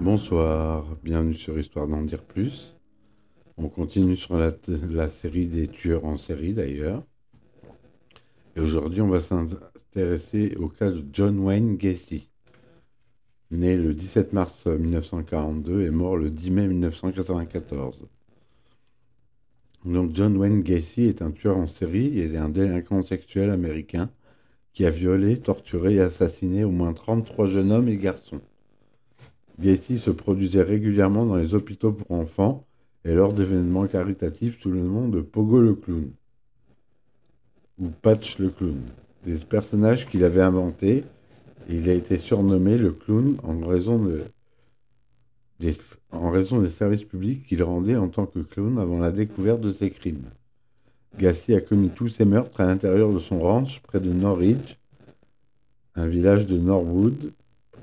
Bonsoir, bienvenue sur Histoire d'en dire plus. On continue sur la, série des tueurs en série d'ailleurs. Et aujourd'hui, on va s'intéresser au cas de John Wayne Gacy, né le 17 mars 1942 et mort le 10 mai 1994. Donc John Wayne Gacy est un tueur en série et un délinquant sexuel américain qui a violé, torturé et assassiné au moins 33 jeunes hommes et garçons. Gacy se produisait régulièrement dans les hôpitaux pour enfants et lors d'événements caritatifs sous le nom de Pogo le clown ou Patch le clown, des personnages qu'il avait inventés il a été surnommé le clown en raison, des, services publics qu'il rendait en tant que clown avant la découverte de ses crimes. Gacy a commis tous ses meurtres à l'intérieur de son ranch près de Norridge, un village de Norwood,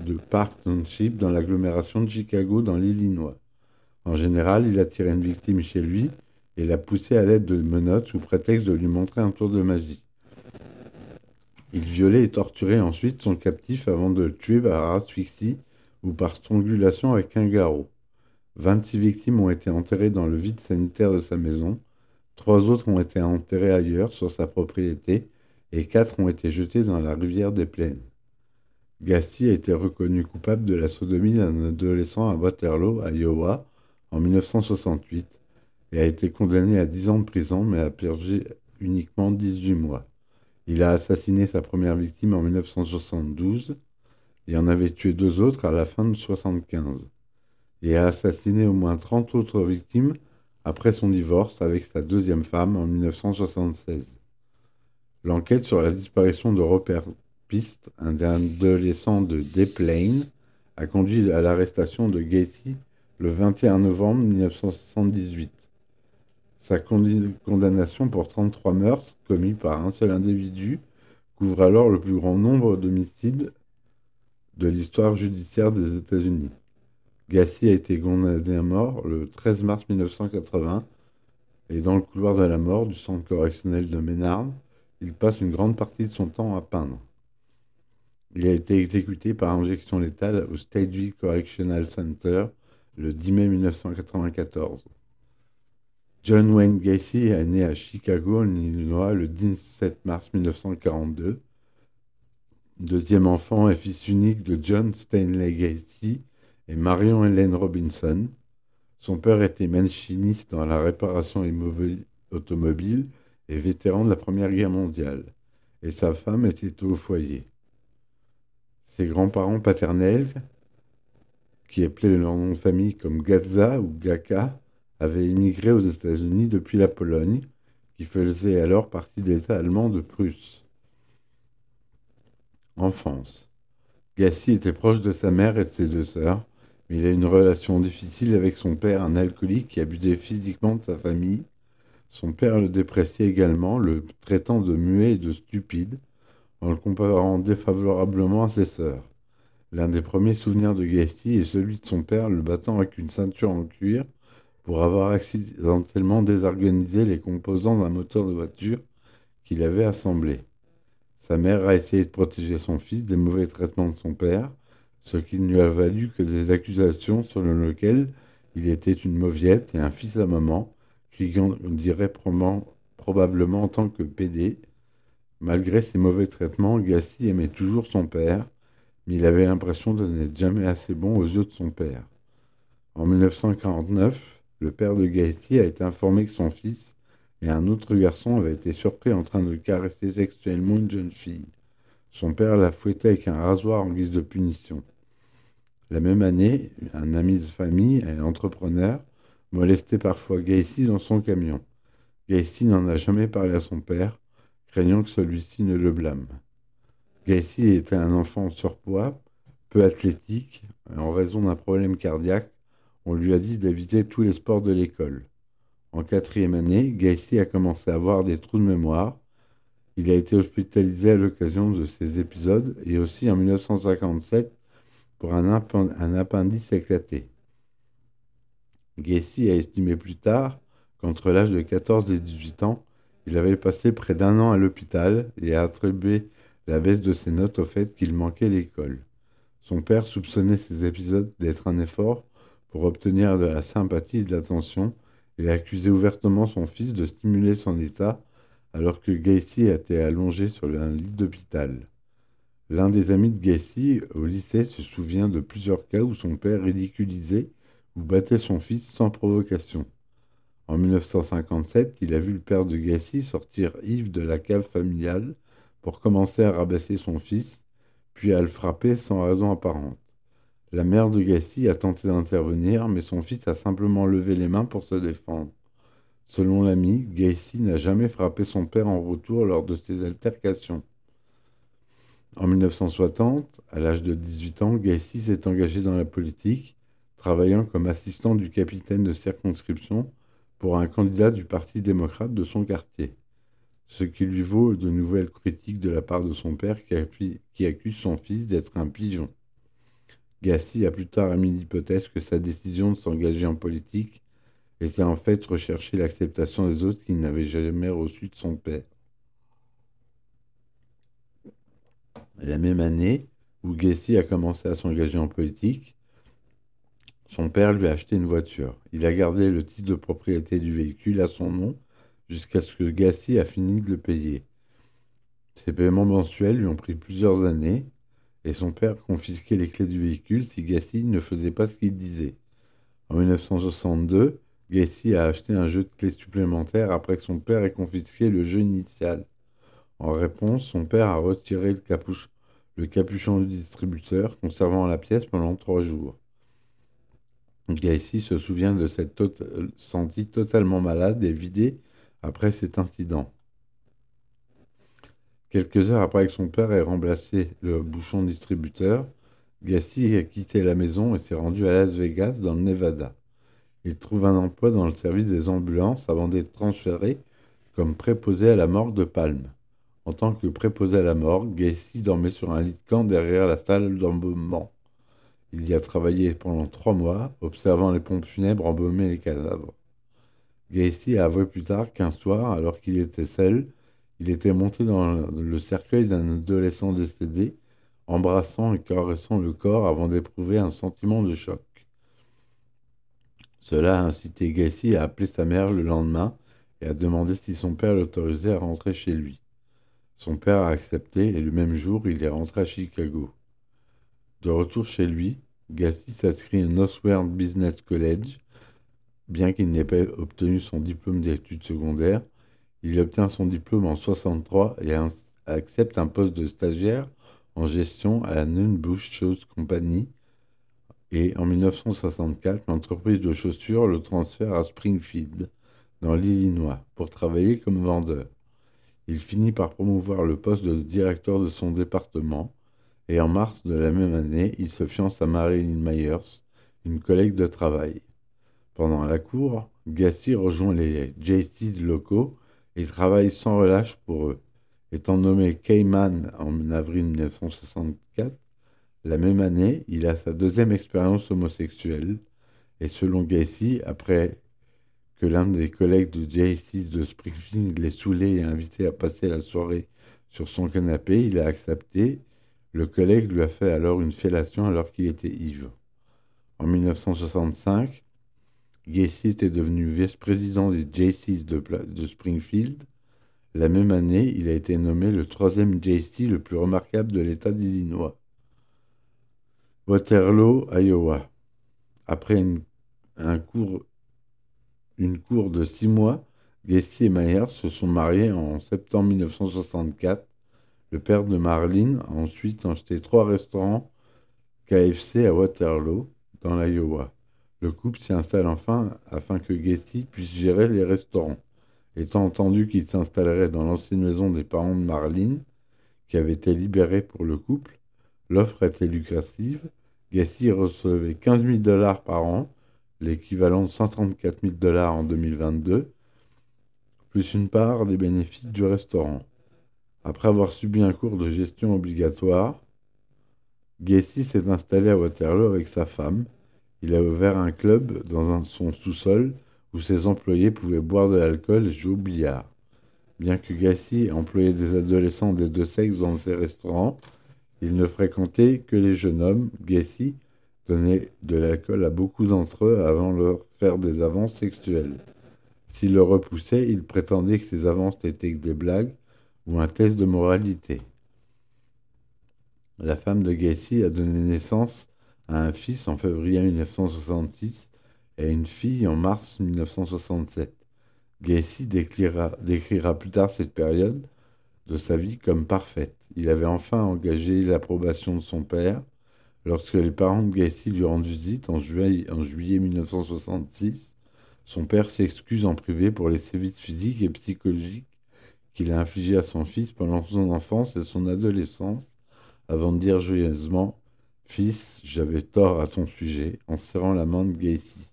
de Park Township dans l'agglomération de Chicago dans l'Illinois. En général, il attirait une victime chez lui et l'a poussée à l'aide de menottes sous prétexte de lui montrer un tour de magie. Il violait et torturait ensuite son captif avant de le tuer par asphyxie ou par strangulation avec un garrot. 26 victimes ont été enterrées dans le vide sanitaire de sa maison, trois autres ont été enterrées ailleurs sur sa propriété et quatre ont été jetées dans la rivière des plaines. Gasty a été reconnu coupable de la sodomie d'un adolescent à Waterloo, Iowa, en 1968 et a été condamné à 10 ans de prison mais a purgé uniquement 18 mois. Il a assassiné sa première victime en 1972 et en avait tué deux autres à la fin de 1975 et a assassiné au moins 30 autres victimes après son divorce avec sa deuxième femme en 1976. L'enquête sur la disparition de Robert piste, un adolescent de Des a conduit à l'arrestation de Gacy le 21 novembre 1978. Sa condamnation pour 33 meurtres commis par un seul individu couvre alors le plus grand nombre d'homicides de l'histoire judiciaire des États-Unis. Gacy a été condamné à mort le 13 mars 1980 et dans le couloir de la mort du centre correctionnel de Ménard, il passe une grande partie de son temps à peindre. Il a été exécuté par injection létale au Stateville Correctional Center le 10 mai 1994. John Wayne Gacy est né à Chicago, en Illinois, le 17 mars 1942. Deuxième enfant et fils unique de John Stanley Gacy et Marion Helen Robinson. Son père était machiniste dans la réparation automobile et vétéran de la Première Guerre mondiale, et sa femme était au foyer. Ses grands-parents paternels, qui appelaient leur nom de famille comme Gaza ou Gaka, avaient immigré aux États-Unis depuis la Pologne, qui faisait alors partie de l'État allemand de Prusse. Enfance. Gassi était proche de sa mère et de ses deux sœurs, mais il a une relation difficile avec son père, un alcoolique qui abusait physiquement de sa famille. Son père le dépréciait également, le traitant de muet et de stupide, en le comparant défavorablement à ses sœurs. L'un des premiers souvenirs de Gaisty est celui de son père le battant avec une ceinture en cuir pour avoir accidentellement désorganisé les composants d'un moteur de voiture qu'il avait assemblé. Sa mère a essayé de protéger son fils des mauvais traitements de son père, ce qui ne lui a valu que des accusations selon lesquelles il était une mauviette et un fils à maman, qui dirait probablement en tant que PD, Malgré ses mauvais traitements, Gassi aimait toujours son père, mais il avait l'impression de n'être jamais assez bon aux yeux de son père. En 1949, le père de Gassi a été informé que son fils et un autre garçon avaient été surpris en train de caresser sexuellement une jeune fille. Son père l'a fouetté avec un rasoir en guise de punition. La même année, un ami de famille, un entrepreneur, molestait parfois Gacy dans son camion. Gacy n'en a jamais parlé à son père, craignant que celui-ci ne le blâme. Gacy était un enfant en surpoids, peu athlétique, et en raison d'un problème cardiaque, on lui a dit d'éviter tous les sports de l'école. En quatrième année, Gacy a commencé à avoir des trous de mémoire. Il a été hospitalisé à l'occasion de ces épisodes et aussi en 1957 pour un, un appendice éclaté. Gacy a estimé plus tard qu'entre l'âge de 14 et 18 ans, il avait passé près d'un an à l'hôpital et a attribué la baisse de ses notes au fait qu'il manquait l'école. Son père soupçonnait ces épisodes d'être un effort pour obtenir de la sympathie et de l'attention et accusait ouvertement son fils de stimuler son état alors que Gacy était allongé sur un lit d'hôpital. L'un des amis de Gacy au lycée se souvient de plusieurs cas où son père ridiculisait ou battait son fils sans provocation. En 1957, il a vu le père de Gacy sortir Yves de la cave familiale pour commencer à rabasser son fils, puis à le frapper sans raison apparente. La mère de Gacy a tenté d'intervenir, mais son fils a simplement levé les mains pour se défendre. Selon l'ami, Gacy n'a jamais frappé son père en retour lors de ces altercations. En 1960, à l'âge de 18 ans, Gacy s'est engagé dans la politique, travaillant comme assistant du capitaine de circonscription pour un candidat du Parti démocrate de son quartier, ce qui lui vaut de nouvelles critiques de la part de son père qui, accuse son fils d'être un pigeon. Gacy a plus tard émis l'hypothèse que sa décision de s'engager en politique était en fait rechercher l'acceptation des autres qu'il n'avait jamais reçue de son père. La même année où Gacy a commencé à s'engager en politique, son père lui a acheté une voiture. Il a gardé le titre de propriété du véhicule à son nom jusqu'à ce que Gacy a fini de le payer. Ces paiements mensuels lui ont pris plusieurs années et son père confisquait les clés du véhicule si Gacy ne faisait pas ce qu'il disait. En 1962, Gacy a acheté un jeu de clés supplémentaire après que son père ait confisqué le jeu initial. En réponse, son père a retiré le capuchon du distributeur, conservant la pièce pendant trois jours. Gacy se souvient de s'être senti totalement malade et vidé après cet incident. Quelques heures après que son père ait remplacé le bouchon distributeur, Gacy a quitté la maison et s'est rendu à Las Vegas, dans le Nevada. Il trouve un emploi dans le service des ambulances avant d'être transféré comme préposé à la morgue de Palme. En tant que préposé à la morgue, Gacy dormait sur un lit de camp derrière la salle d'embaumement. Il y a travaillé pendant trois mois, observant les pompes funèbres embaumer les cadavres. Gacy a avoué plus tard qu'un soir, alors qu'il était seul, il était monté dans le cercueil d'un adolescent décédé, embrassant et caressant le corps avant d'éprouver un sentiment de choc. Cela a incité Gacy à appeler sa mère le lendemain et à demander si son père l'autorisait à rentrer chez lui. Son père a accepté et le même jour, il est rentré à Chicago. De retour chez lui, Gacy s'inscrit au Northwestern Business College. Bien qu'il n'ait pas obtenu son diplôme d'études secondaires, il obtient son diplôme en 63 et accepte un poste de stagiaire en gestion à la Nunbush Shoes Company, et en 1964, l'entreprise de chaussures le transfère à Springfield, dans l'Illinois, pour travailler comme vendeur. Il finit par promouvoir le poste de directeur de son département, et en mars de la même année, il se fiance à Marilyn Myers, une collègue de travail. Pendant la cour, Gacy rejoint les JC locaux et travaille sans relâche pour eux. Étant nommé Cayman en avril 1964, la même année, il a sa deuxième expérience homosexuelle, et selon Gacy, après que l'un des collègues de J6 de Springfield l'ait saoulé et invité à passer la soirée sur son canapé, il a accepté. Le collègue lui a fait alors une fellation alors qu'il était ivre. En 1965, Gacy était devenu vice-président des J6 de, Springfield. La même année, il a été nommé le troisième JC le plus remarquable de l'État d'Illinois. Waterloo, Iowa. Après une, une cour de six mois, Gacy et Myers se sont mariés en septembre 1964. Le père de Marlene a ensuite acheté trois restaurants KFC à Waterloo, dans l'Iowa. Le couple s'y installe enfin afin que Gacy puisse gérer les restaurants. Étant entendu qu'il s'installerait dans l'ancienne maison des parents de Marlene, qui avait été libérée pour le couple, l'offre était lucrative Gacy recevait 15 000 dollars par an, l'équivalent de 134 000 dollars en 2022, plus une part des bénéfices du restaurant. Après avoir subi un cours de gestion obligatoire, Gacy s'est installé à Waterloo avec sa femme. Il a ouvert un club dans son sous-sol où ses employés pouvaient boire de l'alcool et jouer au billard. Bien que Gacy employait des adolescents des deux sexes dans ses restaurants, Il ne fréquentait que les jeunes hommes. Gacy donnait de l'alcool à beaucoup d'entre eux avant de leur faire des avances sexuelles. S'il le repoussait, il prétendait que ces avances n'étaient que des blagues ou un test de moralité. La femme de Gacy a donné naissance à un fils en février 1966 et une fille en mars 1967. Gacy décrira, décrira plus tard cette période de sa vie comme parfaite. Il avait enfin engagé l'approbation de son père. Lorsque les parents de Gacy lui rendent visite en juillet, en juillet 1966, son père s'excuse en privé pour les sévices physiques et psychologiques qu'il a infligés à son fils pendant son enfance et son adolescence, avant de dire joyeusement Fils, j'avais tort à ton sujet, en serrant la main de Gacy.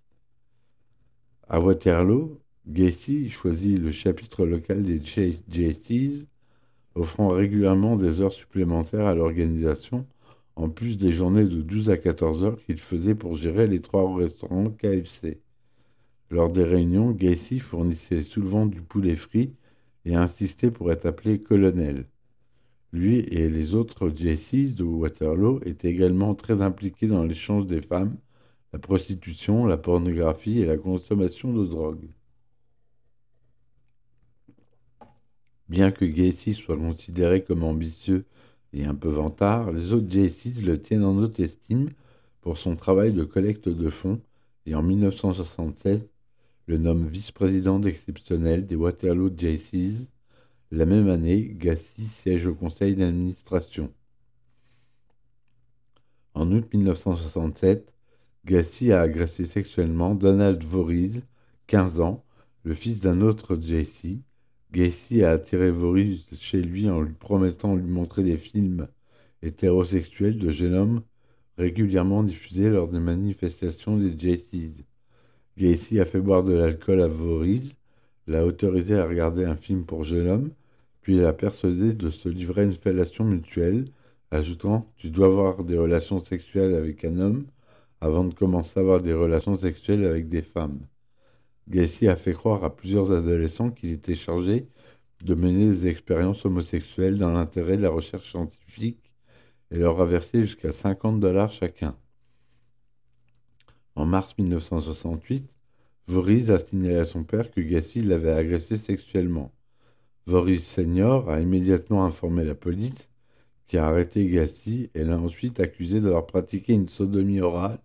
À Waterloo, Gacy choisit le chapitre local des JCs offrant régulièrement des heures supplémentaires à l'organisation, en plus des journées de 12 à 14 heures qu'il faisait pour gérer les trois restaurants KFC. Lors des réunions, Gacy fournissait souvent du poulet frit et insistait pour être appelé colonel. Lui et les autres JCs de Waterloo étaient également très impliqués dans l'échange des femmes, la prostitution, la pornographie et la consommation de drogue. Bien que Gacy soit considéré comme ambitieux et un peu vantard, les autres JCs le tiennent en haute estime pour son travail de collecte de fonds et en 1976 le nomme vice-président exceptionnel des Waterloo JCs. La même année, Gacy siège au conseil d'administration. En août 1967, Gacy a agressé sexuellement Donald Voorhees, 15 ans, le fils d'un autre JC, Gacy a attiré Voris chez lui en lui promettant de lui montrer des films hétérosexuels de jeunes hommes régulièrement diffusés lors des manifestations des JCs. Gacy a fait boire de l'alcool à Voris, l'a autorisé à regarder un film pour jeunes hommes, puis l'a persuadé de se livrer à une fellation mutuelle, ajoutant Tu dois avoir des relations sexuelles avec un homme avant de commencer à avoir des relations sexuelles avec des femmes. Gacy a fait croire à plusieurs adolescents qu'il était chargé de mener des expériences homosexuelles dans l'intérêt de la recherche scientifique et leur a versé jusqu'à 50 dollars chacun. En mars 1968, Voorhees a signalé à son père que Gacy l'avait agressé sexuellement. Voorhees Senior a immédiatement informé la police, qui a arrêté Gacy et l'a ensuite accusé d'avoir pratiqué une sodomie orale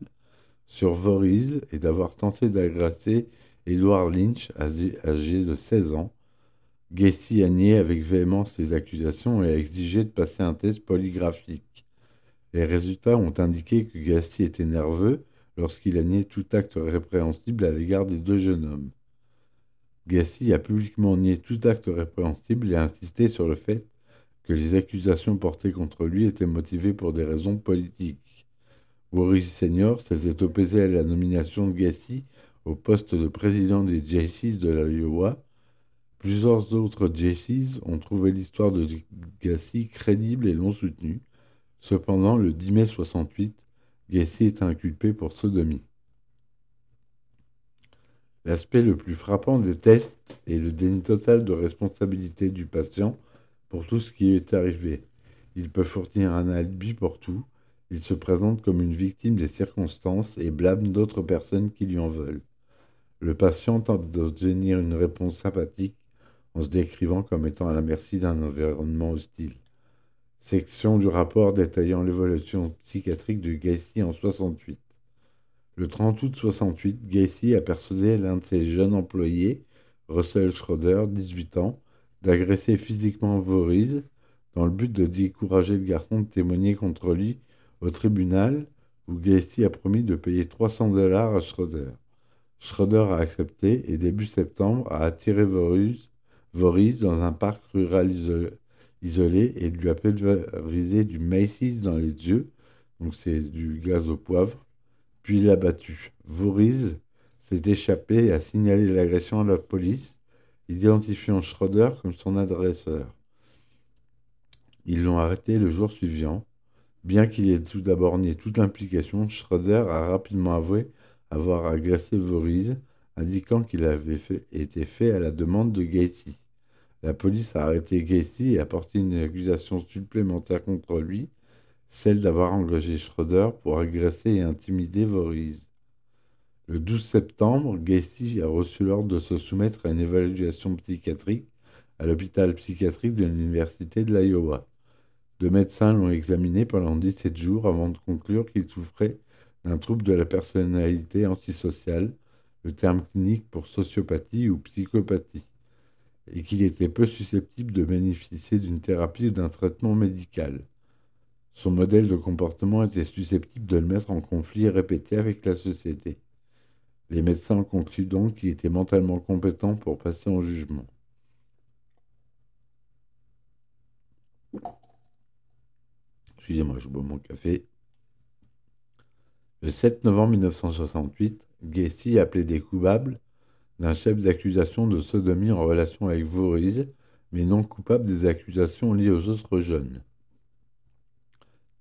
sur Voorhees et d'avoir tenté d'agresser Edward Lynch, âgé de 16 ans, Gacy a nié avec véhémence ces accusations et a exigé de passer un test polygraphique. Les résultats ont indiqué que Gacy était nerveux lorsqu'il a nié tout acte répréhensible à l'égard des deux jeunes hommes. Gacy a publiquement nié tout acte répréhensible et a insisté sur le fait que les accusations portées contre lui étaient motivées pour des raisons politiques. Boris Senior s'était opposé à la nomination de Gacy au poste de président des JCs de l'Iowa, plusieurs autres JCs ont trouvé l'histoire de Gacy crédible et non soutenue. Cependant, le 10 mai 68, Gacy est inculpé pour sodomie. L'aspect le plus frappant des tests est le déni total de responsabilité du patient pour tout ce qui est arrivé. Il peut fournir un alibi pour tout. Il se présente comme une victime des circonstances et blâme d'autres personnes qui lui en veulent. Le patient tente d'obtenir une réponse sympathique en se décrivant comme étant à la merci d'un environnement hostile. Section du rapport détaillant l'évolution psychiatrique de Gacy en 68. Le 30 août 68, Gacy a persuadé l'un de ses jeunes employés, Russell Schroeder, 18 ans, d'agresser physiquement Voorhees dans le but de décourager le garçon de témoigner contre lui au tribunal où Gacy a promis de payer 300 dollars à Schroeder. Schroeder a accepté et début septembre a attiré Voorhees dans un parc rural isolé et lui a pulvérisé du Macy's dans les yeux, donc c'est du gaz au poivre, puis l'a battu. Voorhees s'est échappé et a signalé l'agression à la police, identifiant Schroeder comme son adresseur. Ils l'ont arrêté le jour suivant. Bien qu'il ait tout d'abord nié toute implication, Schroeder a rapidement avoué avoir agressé Voorhees, indiquant qu'il avait été fait à la demande de Gacy. La police a arrêté Gacy et a porté une accusation supplémentaire contre lui, celle d'avoir engagé Schroeder pour agresser et intimider Voorhees. Le 12 septembre, Gacy a reçu l'ordre de se soumettre à une évaluation psychiatrique à l'hôpital psychiatrique de l'Université de l'Iowa. Deux médecins l'ont examiné pendant 17 jours avant de conclure qu'il souffrait d'un trouble de la personnalité antisociale, le terme clinique pour sociopathie ou psychopathie, et qu'il était peu susceptible de bénéficier d'une thérapie ou d'un traitement médical. Son modèle de comportement était susceptible de le mettre en conflit répété avec la société. Les médecins concluent donc qu'il était mentalement compétent pour passer en jugement. Excusez-moi, je bois mon café. Le 7 novembre 1968, Gacy a plaidé coupable d'un chef d'accusation de sodomie en relation avec Voorhees, mais non coupable des accusations liées aux autres jeunes.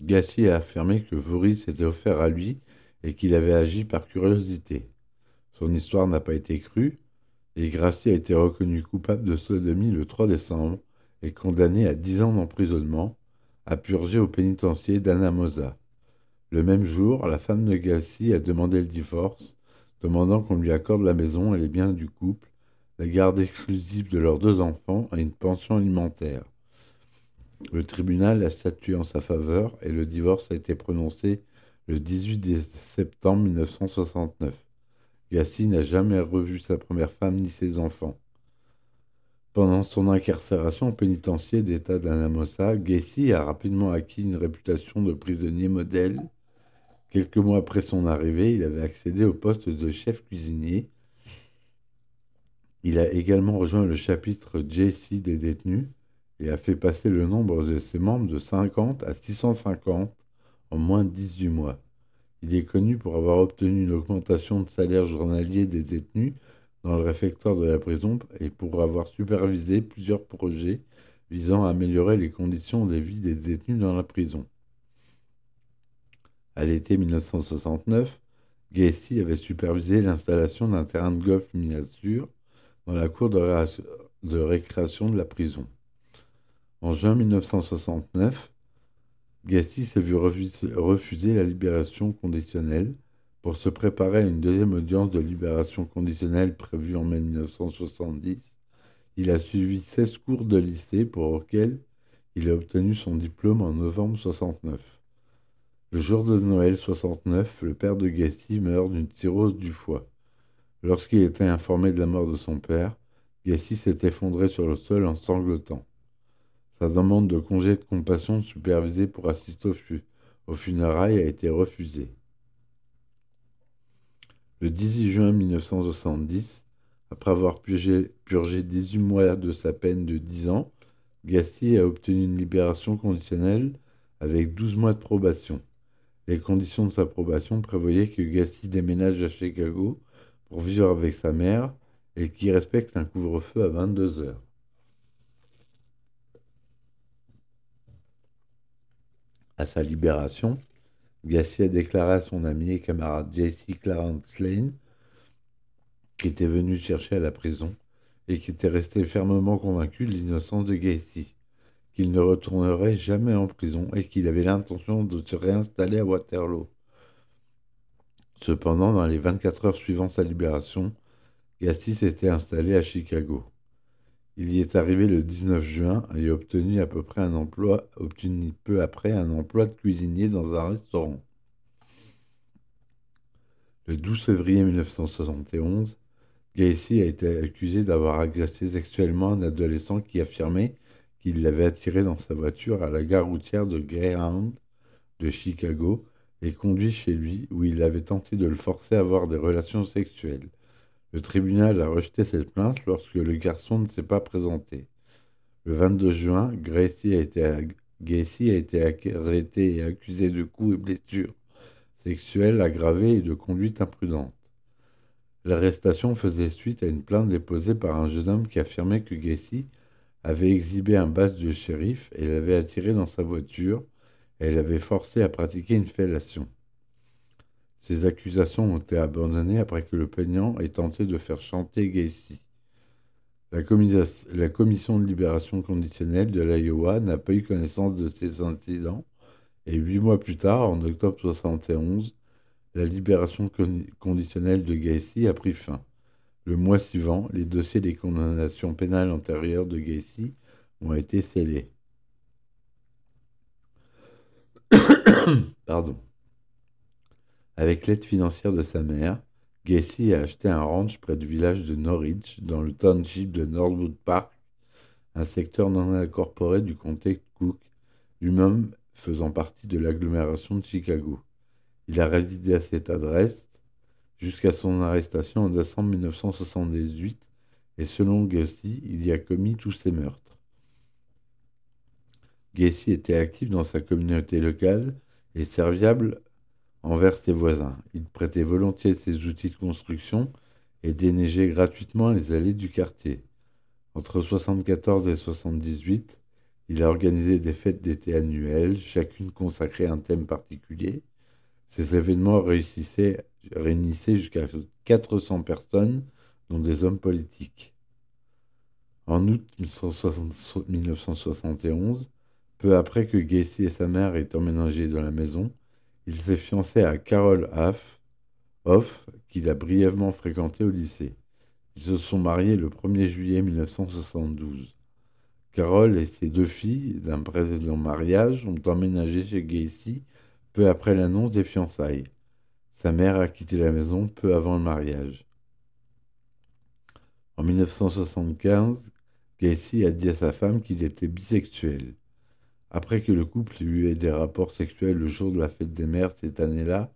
Gacy a affirmé que Voorhees s'était offert à lui et qu'il avait agi par curiosité. Son histoire n'a pas été crue, et Gracie a été reconnu coupable de sodomie le 3 décembre et condamné à 10 ans d'emprisonnement, à purger au pénitencier d'Anamosa. Le même jour, la femme de Gassi a demandé le divorce, demandant qu'on lui accorde la maison et les biens du couple, la garde exclusive de leurs deux enfants et une pension alimentaire. Le tribunal a statué en sa faveur et le divorce a été prononcé le 18 septembre 1969. Gassi n'a jamais revu sa première femme ni ses enfants. Pendant son incarcération au pénitencier d'État d'Anamosa, Gacy a rapidement acquis une réputation de prisonnier modèle Quelques mois après son arrivée, il avait accédé au poste de chef cuisinier. Il a également rejoint le chapitre JC des détenus et a fait passer le nombre de ses membres de 50 à 650 en moins de 18 mois. Il est connu pour avoir obtenu une augmentation de salaire journalier des détenus dans le réfectoire de la prison et pour avoir supervisé plusieurs projets visant à améliorer les conditions de vie des détenus dans la prison. À l'été 1969, Gacy avait supervisé l'installation d'un terrain de golf miniature dans la cour de, récréation de la prison. En juin 1969, Gacy s'est vu refuser la libération conditionnelle pour se préparer à une deuxième audience de libération conditionnelle prévue en mai 1970. Il a suivi 16 cours de lycée pour lesquels il a obtenu son diplôme en novembre 1969. Le jour de Noël 69, le père de Gacy meurt d'une cirrhose du foie. Lorsqu'il était informé de la mort de son père, Gacy s'est effondré sur le sol en sanglotant. Sa demande de congé de compassion supervisé pour assister aux funérailles a été refusée. Le 18 juin 1970, après avoir purgé, purgé 18 mois de sa peine de 10 ans, Gacy a obtenu une libération conditionnelle avec 12 mois de probation. Les conditions de sa probation prévoyaient que Gassi déménage à Chicago pour vivre avec sa mère et qu'il respecte un couvre-feu à 22 heures. À sa libération, Gassi a déclaré à son ami et camarade J.C. Clarence Lane, qui était venu chercher à la prison et qui était resté fermement convaincu de l'innocence de Gacy qu'il ne retournerait jamais en prison et qu'il avait l'intention de se réinstaller à Waterloo. Cependant, dans les 24 heures suivant sa libération, Gassi s'était installé à Chicago. Il y est arrivé le 19 juin et a obtenu à peu près un emploi, obtenu peu après un emploi de cuisinier dans un restaurant. Le 12 février 1971, Gacy a été accusé d'avoir agressé sexuellement un adolescent qui affirmait qu'il l'avait attiré dans sa voiture à la gare routière de Greyhound de Chicago et conduit chez lui où il avait tenté de le forcer à avoir des relations sexuelles. Le tribunal a rejeté cette plainte lorsque le garçon ne s'est pas présenté. Le 22 juin, Gracie a Gacy a été arrêté et accusé de coups et blessures sexuelles aggravées et de conduite imprudente. L'arrestation faisait suite à une plainte déposée par un jeune homme qui affirmait que Gacy avait exhibé un badge de shérif et l'avait attiré dans sa voiture et l'avait forcé à pratiquer une fellation. Ces accusations ont été abandonnées après que le plaignant ait tenté de faire chanter Gacy. La, commission de libération conditionnelle de l'Iowa n'a pas eu connaissance de ces incidents Et huit mois plus tard, en octobre 71, la libération conditionnelle de Gacy a pris fin. Le mois suivant, les dossiers des condamnations pénales antérieures de Gacy ont été scellés. Pardon. Avec l'aide financière de sa mère, Gacy a acheté un ranch près du village de Norwich, dans le township de Norwood Park, un secteur non incorporé du comté de Cook, lui-même faisant partie de l'agglomération de Chicago. Il a résidé à cette adresse jusqu'à son arrestation en décembre 1978 et selon Gacy, il y a commis tous ces meurtres. Gacy était actif dans sa communauté locale et serviable envers ses voisins. Il prêtait volontiers ses outils de construction et déneigeait gratuitement les allées du quartier. Entre 1974 et 1978, il a organisé des fêtes d'été annuelles, chacune consacrée à un thème particulier. Ces événements réunissaient jusqu'à 400 personnes, dont des hommes politiques. En août 1971, peu après que Gacy et sa mère aient emménagé dans la maison, il s'est fiancé à Carol Hoff, qu'il a brièvement fréquenté au lycée. Ils se sont mariés le 1er juillet 1972. Carol et ses deux filles d'un précédent mariage ont emménagé chez Gacy peu après l'annonce des fiançailles. Sa mère a quitté la maison peu avant le mariage. En 1975, Gacy a dit à sa femme qu'il était bisexuel. Après que le couple eut eu des rapports sexuels le jour de la fête des mères cette année-là,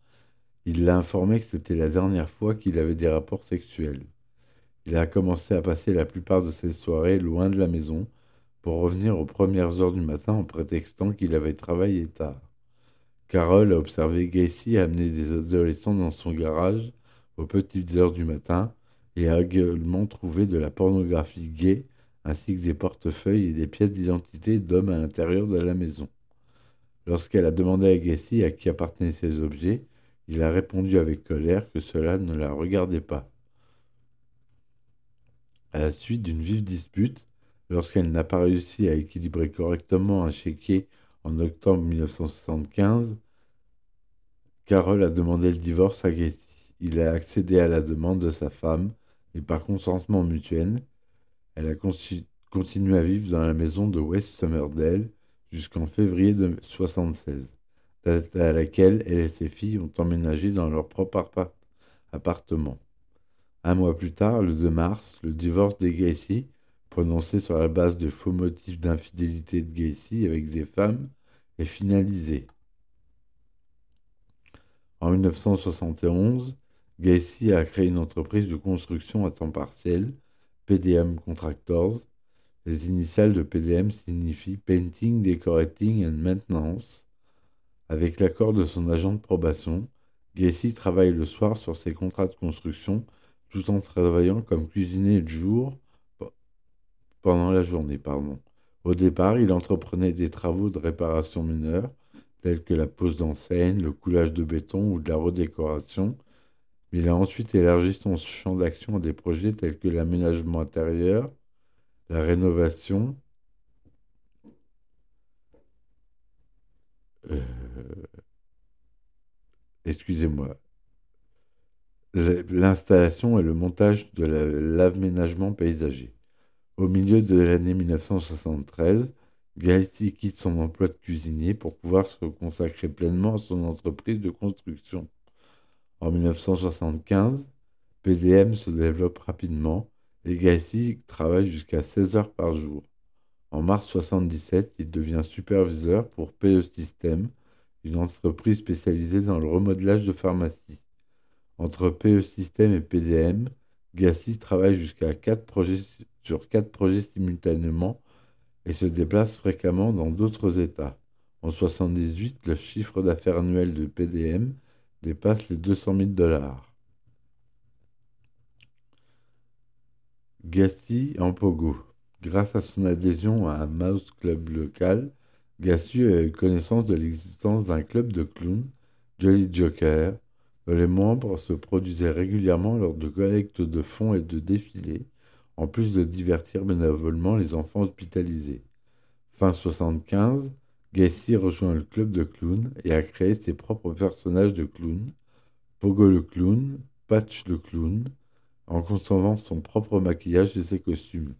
il l'a informé que c'était la dernière fois qu'il avait des rapports sexuels. Il a commencé à passer la plupart de ses soirées loin de la maison pour revenir aux premières heures du matin en prétextant qu'il avait travaillé tard. Carole a observé Gacy amener des adolescents dans son garage aux petites heures du matin et a également trouvé de la pornographie gay ainsi que des portefeuilles et des pièces d'identité d'hommes à l'intérieur de la maison. Lorsqu'elle a demandé à Gacy à qui appartenaient ces objets, il a répondu avec colère que cela ne la regardait pas. À la suite d'une vive dispute, lorsqu'elle n'a pas réussi à équilibrer correctement un chéquier en octobre 1975, Carole a demandé le divorce à Gacy. Il a accédé à la demande de sa femme, et par consentement mutuel, elle a continué à vivre dans la maison de West Summerdale jusqu'en février de 1976, date à laquelle elle et ses filles ont emménagé dans leur propre appartement. Un mois plus tard, le 2 mars, le divorce des Gacy, prononcé sur la base de faux motifs d'infidélité de Gacy avec des femmes, est finalisé. En 1971, Gacy a créé une entreprise de construction à temps partiel PDM Contractors. Les initiales de PDM signifient Painting, Decorating and Maintenance. Avec l'accord de son agent de probation, Gacy travaille le soir sur ses contrats de construction tout en travaillant comme cuisinier de jour pendant la journée. Pardon. Au départ, il entreprenait des travaux de réparation mineurs tels que la pose d'enseigne, le coulage de béton ou de la redécoration, il a ensuite élargi son champ d'action à des projets tels que l'aménagement intérieur, la rénovation, euh, excusez-moi, l'installation et le montage de l'aménagement paysager. Au milieu de l'année 1973, Gaëti quitte son emploi de cuisinier pour pouvoir se consacrer pleinement à son entreprise de construction. En 1975, PDM se développe rapidement et Gacy travaille jusqu'à 16 heures par jour. En mars 1977, il devient superviseur pour PE System, une entreprise spécialisée dans le remodelage de pharmacie. Entre PE System et PDM, Gacy travaille jusqu'à projets, sur quatre projets simultanément et se déplace fréquemment dans d'autres États. En 1978, le chiffre d'affaires annuel de PDM dépasse les 200 000 dollars. Gassi en Pogo. Grâce à son adhésion à un mouse club local, Gassi a eu connaissance de l'existence d'un club de clowns, Jolly Joker, dont les membres se produisaient régulièrement lors de collectes de fonds et de défilés, en plus de divertir bénévolement les enfants hospitalisés. Fin 75, Gacy rejoint le club de clowns et a créé ses propres personnages de clown, Pogo le clown, Patch le clown, en concevant son propre maquillage et ses costumes.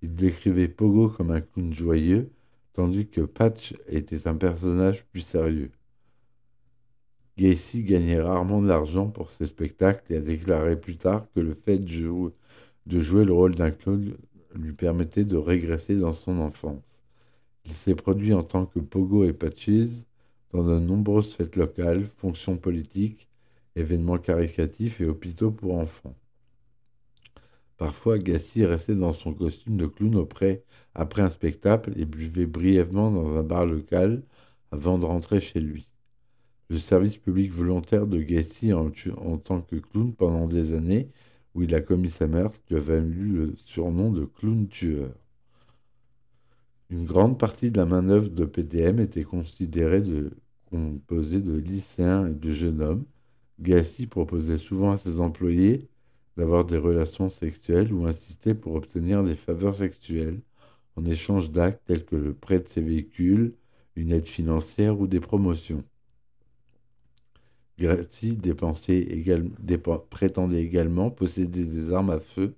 Il décrivait Pogo comme un clown joyeux, tandis que Patch était un personnage plus sérieux. Gacy gagnait rarement de l'argent pour ses spectacles et a déclaré plus tard que le fait de jouer, de jouer le rôle d'un clown lui permettait de régresser dans son enfance. Il s'est produit en tant que Pogo et Patches dans de nombreuses fêtes locales, fonctions politiques, événements caricatifs et hôpitaux pour enfants. Parfois, Gassi restait dans son costume de clown auprès, après un spectacle et buvait brièvement dans un bar local avant de rentrer chez lui. Le service public volontaire de Gassi en, en, tant que clown pendant des années, où il a commis sa meurtre, lui a valu le surnom de clown tueur. Une grande partie de la main-d'œuvre de PDM était considérée de, composée de lycéens et de jeunes hommes. Gassi proposait souvent à ses employés d'avoir des relations sexuelles ou insister pour obtenir des faveurs sexuelles en échange d'actes tels que le prêt de ses véhicules, une aide financière ou des promotions. Gracie prétendait également posséder des armes à feu,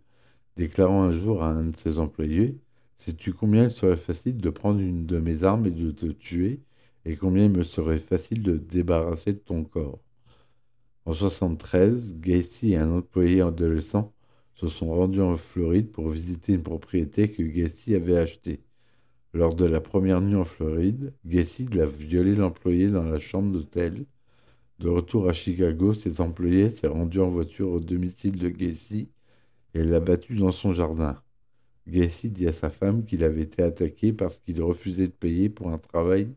déclarant un jour à un de ses employés Sais-tu combien il serait facile de prendre une de mes armes et de te tuer, et combien il me serait facile de débarrasser de ton corps? En 1973, Gacy et un employé adolescent se sont rendus en Floride pour visiter une propriété que Gacy avait achetée. Lors de la première nuit en Floride, Gacy l'a violé l'employé dans la chambre d'hôtel. De retour à Chicago, cet employé s'est rendu en voiture au domicile de Gacy et l'a battu dans son jardin. Gacy dit à sa femme qu'il avait été attaqué parce qu'il refusait de payer pour un travail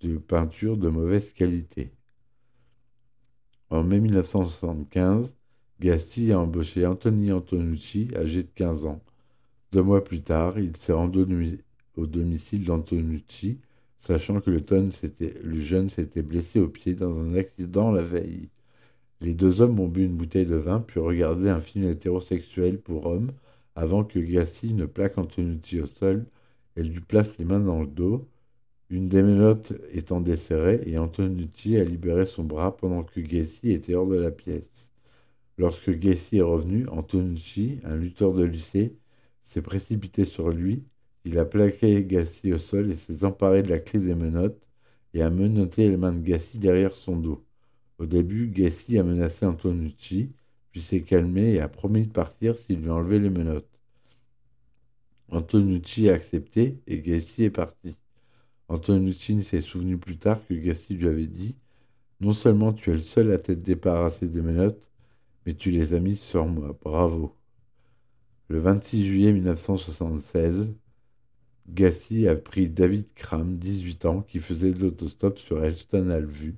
de peinture de mauvaise qualité. En mai 1975, Gassi a embauché Anthony Antonucci, âgé de 15 ans. Deux mois plus tard, il s'est rendu au domicile d'Antonucci, sachant que le, jeune s'était blessé au pied dans un accident la veille. Les deux hommes ont bu une bouteille de vin puis regardé un film hétérosexuel pour hommes avant que Gassi ne plaque Antonucci au sol et lui place les mains dans le dos, une des menottes étant desserrée, et Antonucci a libéré son bras pendant que Gacy était hors de la pièce. Lorsque Gacy est revenu, Antonucci, un lutteur de lycée, s'est précipité sur lui. Il a plaqué Gacy au sol et s'est emparé de la clé des menottes et a menotté les mains de Gacy derrière son dos. Au début, Gacy a menacé Antonucci, puis s'est calmé et a promis de partir s'il lui enlevait les menottes. Antonucci a accepté et Gacy est parti. Antonucci s'est souvenu plus tard que Gassi lui avait dit Non seulement tu es le seul à t'être débarrassé des menottes, mais tu les as mises sur moi. Bravo. Le 26 juillet 1976, Gassi a pris David Kram, 18 ans, qui faisait de l'autostop sur Elston vue.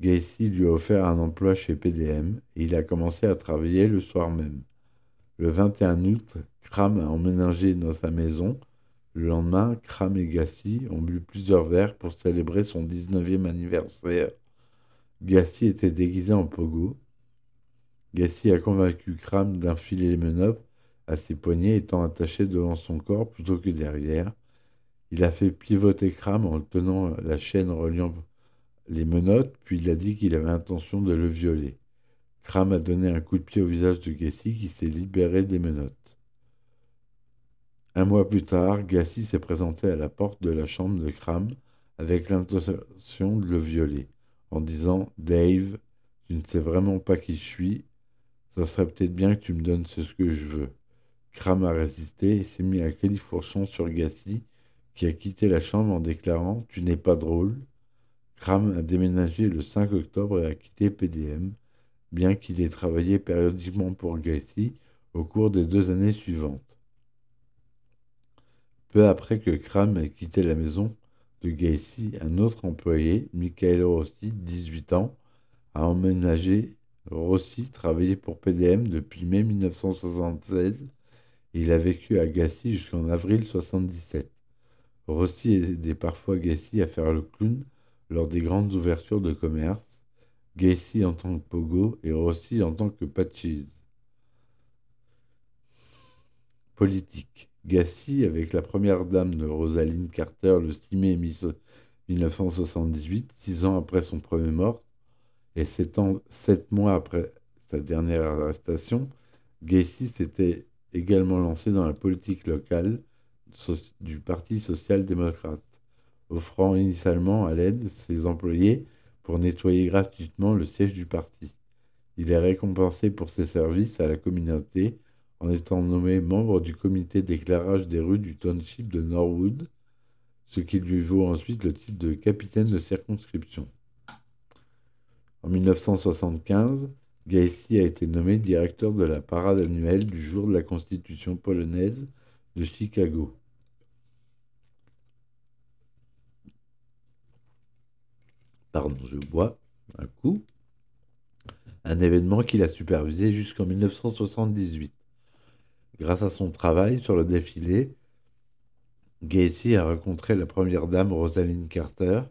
Gacy lui a offert un emploi chez PDM et il a commencé à travailler le soir même. Le 21 août, Kram a emménagé dans sa maison le lendemain, Kram et Gassi ont bu plusieurs verres pour célébrer son 19e anniversaire. Gassi était déguisé en pogo. Gassi a convaincu Kram d'enfiler les menottes à ses poignets étant attachés devant son corps plutôt que derrière. Il a fait pivoter Kram en tenant la chaîne reliant les menottes, puis il a dit qu'il avait intention de le violer. Kram a donné un coup de pied au visage de Gassi qui s'est libéré des menottes. Un mois plus tard, Gassi s'est présenté à la porte de la chambre de Kram avec l'intention de le violer, en disant Dave, tu ne sais vraiment pas qui je suis, ça serait peut-être bien que tu me donnes ce que je veux. Kram a résisté et s'est mis à califourchon sur Gassi, qui a quitté la chambre en déclarant Tu n'es pas drôle. Kram a déménagé le 5 octobre et a quitté PDM, bien qu'il ait travaillé périodiquement pour Gassi au cours des deux années suivantes. Peu après que Kram ait quitté la maison de Gacy, un autre employé, Michael Rossi, 18 ans, a emménagé. Rossi travaillait pour PDM depuis mai 1976 et il a vécu à Gacy jusqu'en avril 1977. Rossi aidait parfois Gacy à faire le clown lors des grandes ouvertures de commerce, Gacy en tant que pogo et Rossi en tant que patchise. Politique. Gassi, avec la première dame de Rosaline Carter le 6 mai 1978, six ans après son premier mort, et sept, sept mois après sa dernière arrestation, Gacy s'était également lancé dans la politique locale du Parti social-démocrate, offrant initialement à l'aide ses employés pour nettoyer gratuitement le siège du parti. Il est récompensé pour ses services à la communauté en étant nommé membre du comité d'éclairage des rues du township de Norwood, ce qui lui vaut ensuite le titre de capitaine de circonscription. En 1975, Gacy a été nommé directeur de la parade annuelle du jour de la Constitution polonaise de Chicago. Pardon, je bois un coup. Un événement qu'il a supervisé jusqu'en 1978. Grâce à son travail sur le défilé, Gacy a rencontré la première dame Rosaline Carter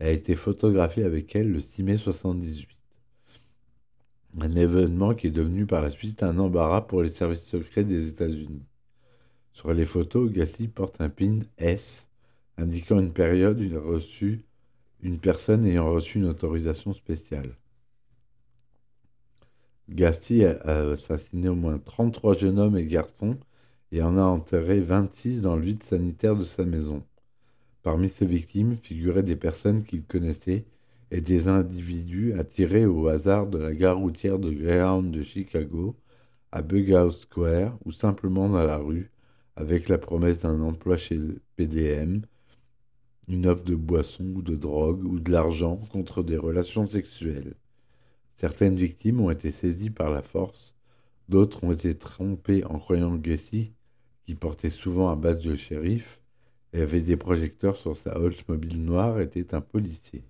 et a été photographié avec elle le 6 mai 1978. Un événement qui est devenu par la suite un embarras pour les services secrets des États-Unis. Sur les photos, Gacy porte un pin S indiquant une période où il a reçu une personne ayant reçu une autorisation spéciale. Gacy a assassiné au moins 33 jeunes hommes et garçons et en a enterré 26 dans le vide sanitaire de sa maison. Parmi ses victimes figuraient des personnes qu'il connaissait et des individus attirés au hasard de la gare routière de Greyhound de Chicago à Bughouse Square ou simplement dans la rue avec la promesse d'un emploi chez PDM, une offre de boisson ou de drogue ou de l'argent contre des relations sexuelles. Certaines victimes ont été saisies par la force, d'autres ont été trompées en croyant que Gacy, qui portait souvent un badge de shérif et avait des projecteurs sur sa Oldsmobile noire, était un policier.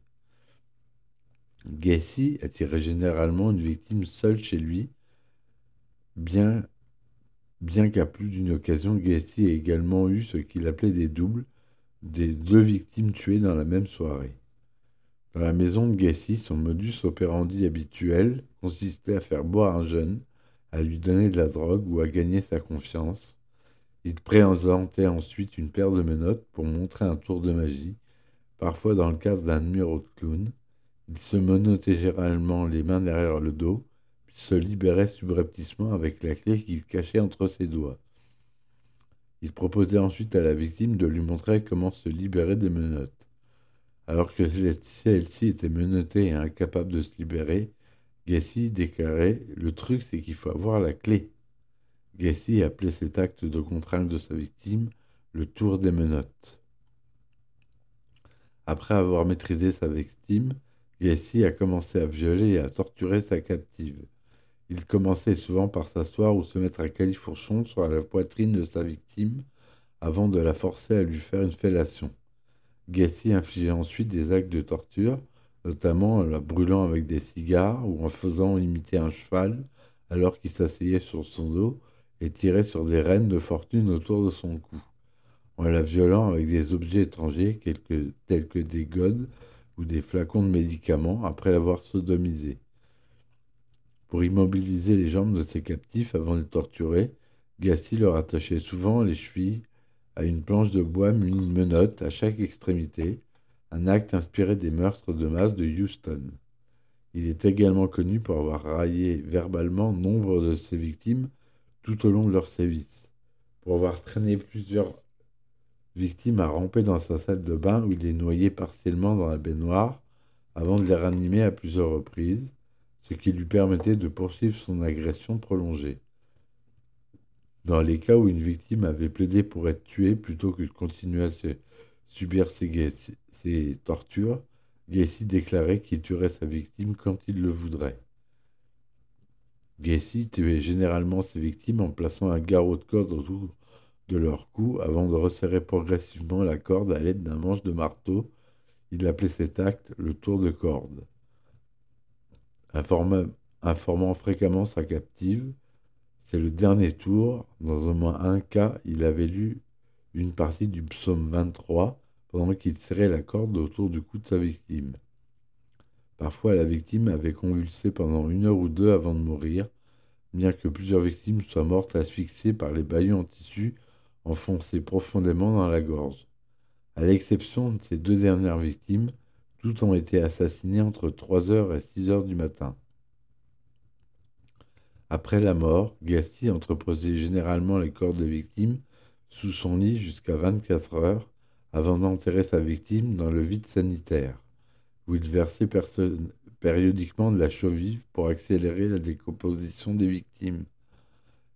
Gacy attirait généralement une victime seule chez lui, bien, qu'à plus d'une occasion, Gacy ait également eu ce qu'il appelait des doubles, des deux victimes tuées dans la même soirée. Dans la maison de Gacy, son modus operandi habituel consistait à faire boire un jeune, à lui donner de la drogue ou à gagner sa confiance. Il présentait ensuite une paire de menottes pour montrer un tour de magie, parfois dans le cadre d'un numéro de clown, il se menottait généralement les mains derrière le dos, puis se libérait subrepticement avec la clé qu'il cachait entre ses doigts. Il proposait ensuite à la victime de lui montrer comment se libérer des menottes. Alors que celle-ci était menottée et incapable de se libérer, Gacy déclarait Le truc, c'est qu'il faut avoir la clé. Gacy appelait cet acte de contrainte de sa victime le tour des menottes. Après avoir maîtrisé sa victime, Gacy a commencé à violer et à torturer sa captive. Il commençait souvent par s'asseoir ou se mettre à califourchon sur la poitrine de sa victime avant de la forcer à lui faire une fellation. Gacy infligeait ensuite des actes de torture, notamment en la brûlant avec des cigares ou en faisant imiter un cheval alors qu'il s'asseyait sur son dos et tirait sur des rênes de fortune autour de son cou, en la violant avec des objets étrangers tels que des godes des flacons de médicaments après l'avoir sodomisé. Pour immobiliser les jambes de ses captifs avant de les torturer, Gassi leur attachait souvent les chevilles à une planche de bois munie de menottes à chaque extrémité, un acte inspiré des meurtres de masse de Houston. Il est également connu pour avoir raillé verbalement nombre de ses victimes tout au long de leur sévice, pour avoir traîné plusieurs victime a rampé dans sa salle de bain où il est noyé partiellement dans la baignoire avant de les ranimer à plusieurs reprises, ce qui lui permettait de poursuivre son agression prolongée. Dans les cas où une victime avait plaidé pour être tuée plutôt que de continuer à subir ses, ses tortures, Gacy déclarait qu'il tuerait sa victime quand il le voudrait. Gacy tuait généralement ses victimes en plaçant un garrot de corde autour de leur cou avant de resserrer progressivement la corde à l'aide d'un manche de marteau. Il appelait cet acte le tour de corde. informant fréquemment sa captive, c'est le dernier tour. Dans au moins un cas, il avait lu une partie du psaume 23 pendant qu'il serrait la corde autour du cou de sa victime. Parfois, la victime avait convulsé pendant une heure ou deux avant de mourir, bien que plusieurs victimes soient mortes asphyxiées par les baillons en tissu enfoncé profondément dans la gorge. À l'exception de ces deux dernières victimes, toutes ont été assassinées entre 3h et 6h du matin. Après la mort, Gassi entreposait généralement les corps des victimes sous son lit jusqu'à 24 heures avant d'enterrer sa victime dans le vide sanitaire, où il versait périodiquement de la chaux vive pour accélérer la décomposition des victimes.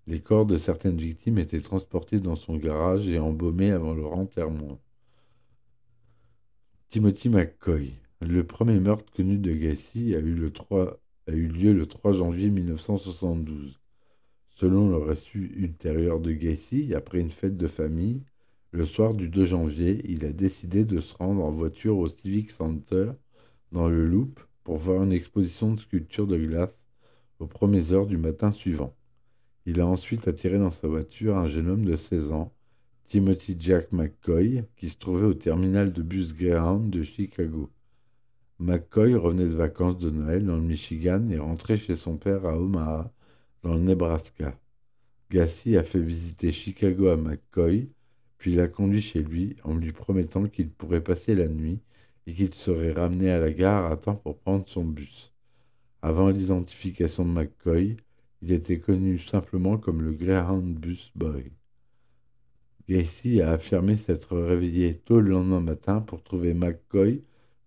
Les corps de certaines victimes étaient transportés dans son garage et embaumés avant leur enterrement. Timothy McCoy. Le premier meurtre connu de Gacy a eu, lieu le 3 janvier 1972. Selon le récit ultérieur de Gacy, après une fête de famille, le soir du 2 janvier, il a décidé de se rendre en voiture au Civic Center dans le Loop pour voir une exposition de sculptures de glace aux premières heures du matin suivant. Il a ensuite attiré dans sa voiture un jeune homme de 16 ans, Timothy Jack McCoy, qui se trouvait au terminal de bus Greyhound de Chicago. McCoy revenait de vacances de Noël dans le Michigan et rentrait chez son père à Omaha, dans le Nebraska. Gassi a fait visiter Chicago à McCoy, puis l'a conduit chez lui en lui promettant qu'il pourrait passer la nuit et qu'il serait ramené à la gare à temps pour prendre son bus. Avant l'identification de McCoy, il était connu simplement comme le Greyhound Bus Boy. Gacy a affirmé s'être réveillé tôt le lendemain matin pour trouver McCoy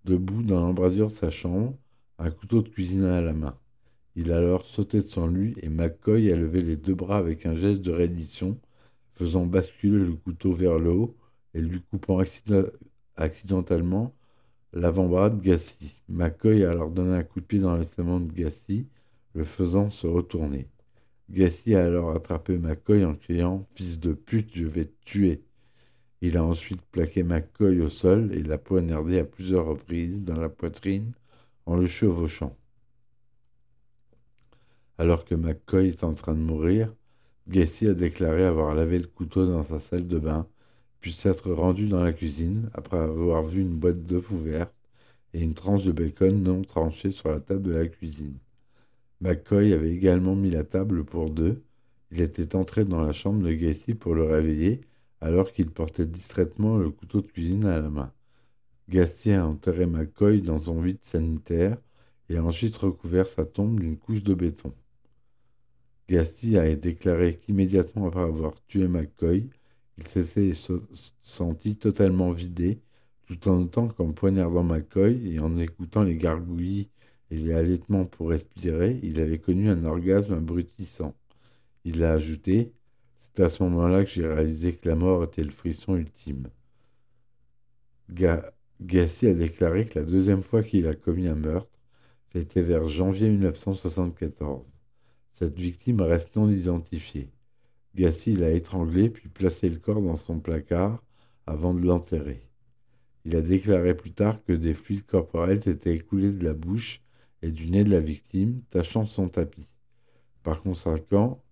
debout dans l'embrasure de sa chambre, un couteau de cuisine à la main. Il a alors sauté de son lit et McCoy a levé les deux bras avec un geste de reddition, faisant basculer le couteau vers le haut et lui coupant accidentellement l'avant-bras de Gacy. McCoy a alors donné un coup de pied dans l'estomac de Gacy le faisant se retourner. Gassi a alors attrapé McCoy en criant Fils de pute, je vais te tuer. Il a ensuite plaqué McCoy au sol et l'a poignardé à plusieurs reprises dans la poitrine en le chevauchant. Alors que McCoy est en train de mourir, Gassi a déclaré avoir lavé le couteau dans sa salle de bain, puis s'être rendu dans la cuisine après avoir vu une boîte d'œufs ouverte et une tranche de bacon non tranchée sur la table de la cuisine. McCoy avait également mis la table pour deux. Il était entré dans la chambre de Gacy pour le réveiller, alors qu'il portait distraitement le couteau de cuisine à la main. Gacy a enterré McCoy dans son vide sanitaire et a ensuite recouvert sa tombe d'une couche de béton. Gacy a déclaré qu'immédiatement après avoir tué McCoy, il s'était senti totalement vidé, tout en notant qu'en poignardant McCoy et en écoutant les gargouillis et les allaitements pour respirer, il avait connu un orgasme abrutissant. Il a ajouté C'est à ce moment-là que j'ai réalisé que la mort était le frisson ultime. Gassi a déclaré que la deuxième fois qu'il a commis un meurtre, c'était vers janvier 1974. Cette victime reste non identifiée. Gassi l'a étranglé puis placé le corps dans son placard avant de l'enterrer. Il a déclaré plus tard que des fluides corporels s'étaient écoulés de la bouche et du nez de la victime, tachant son tapis. Par conséquent,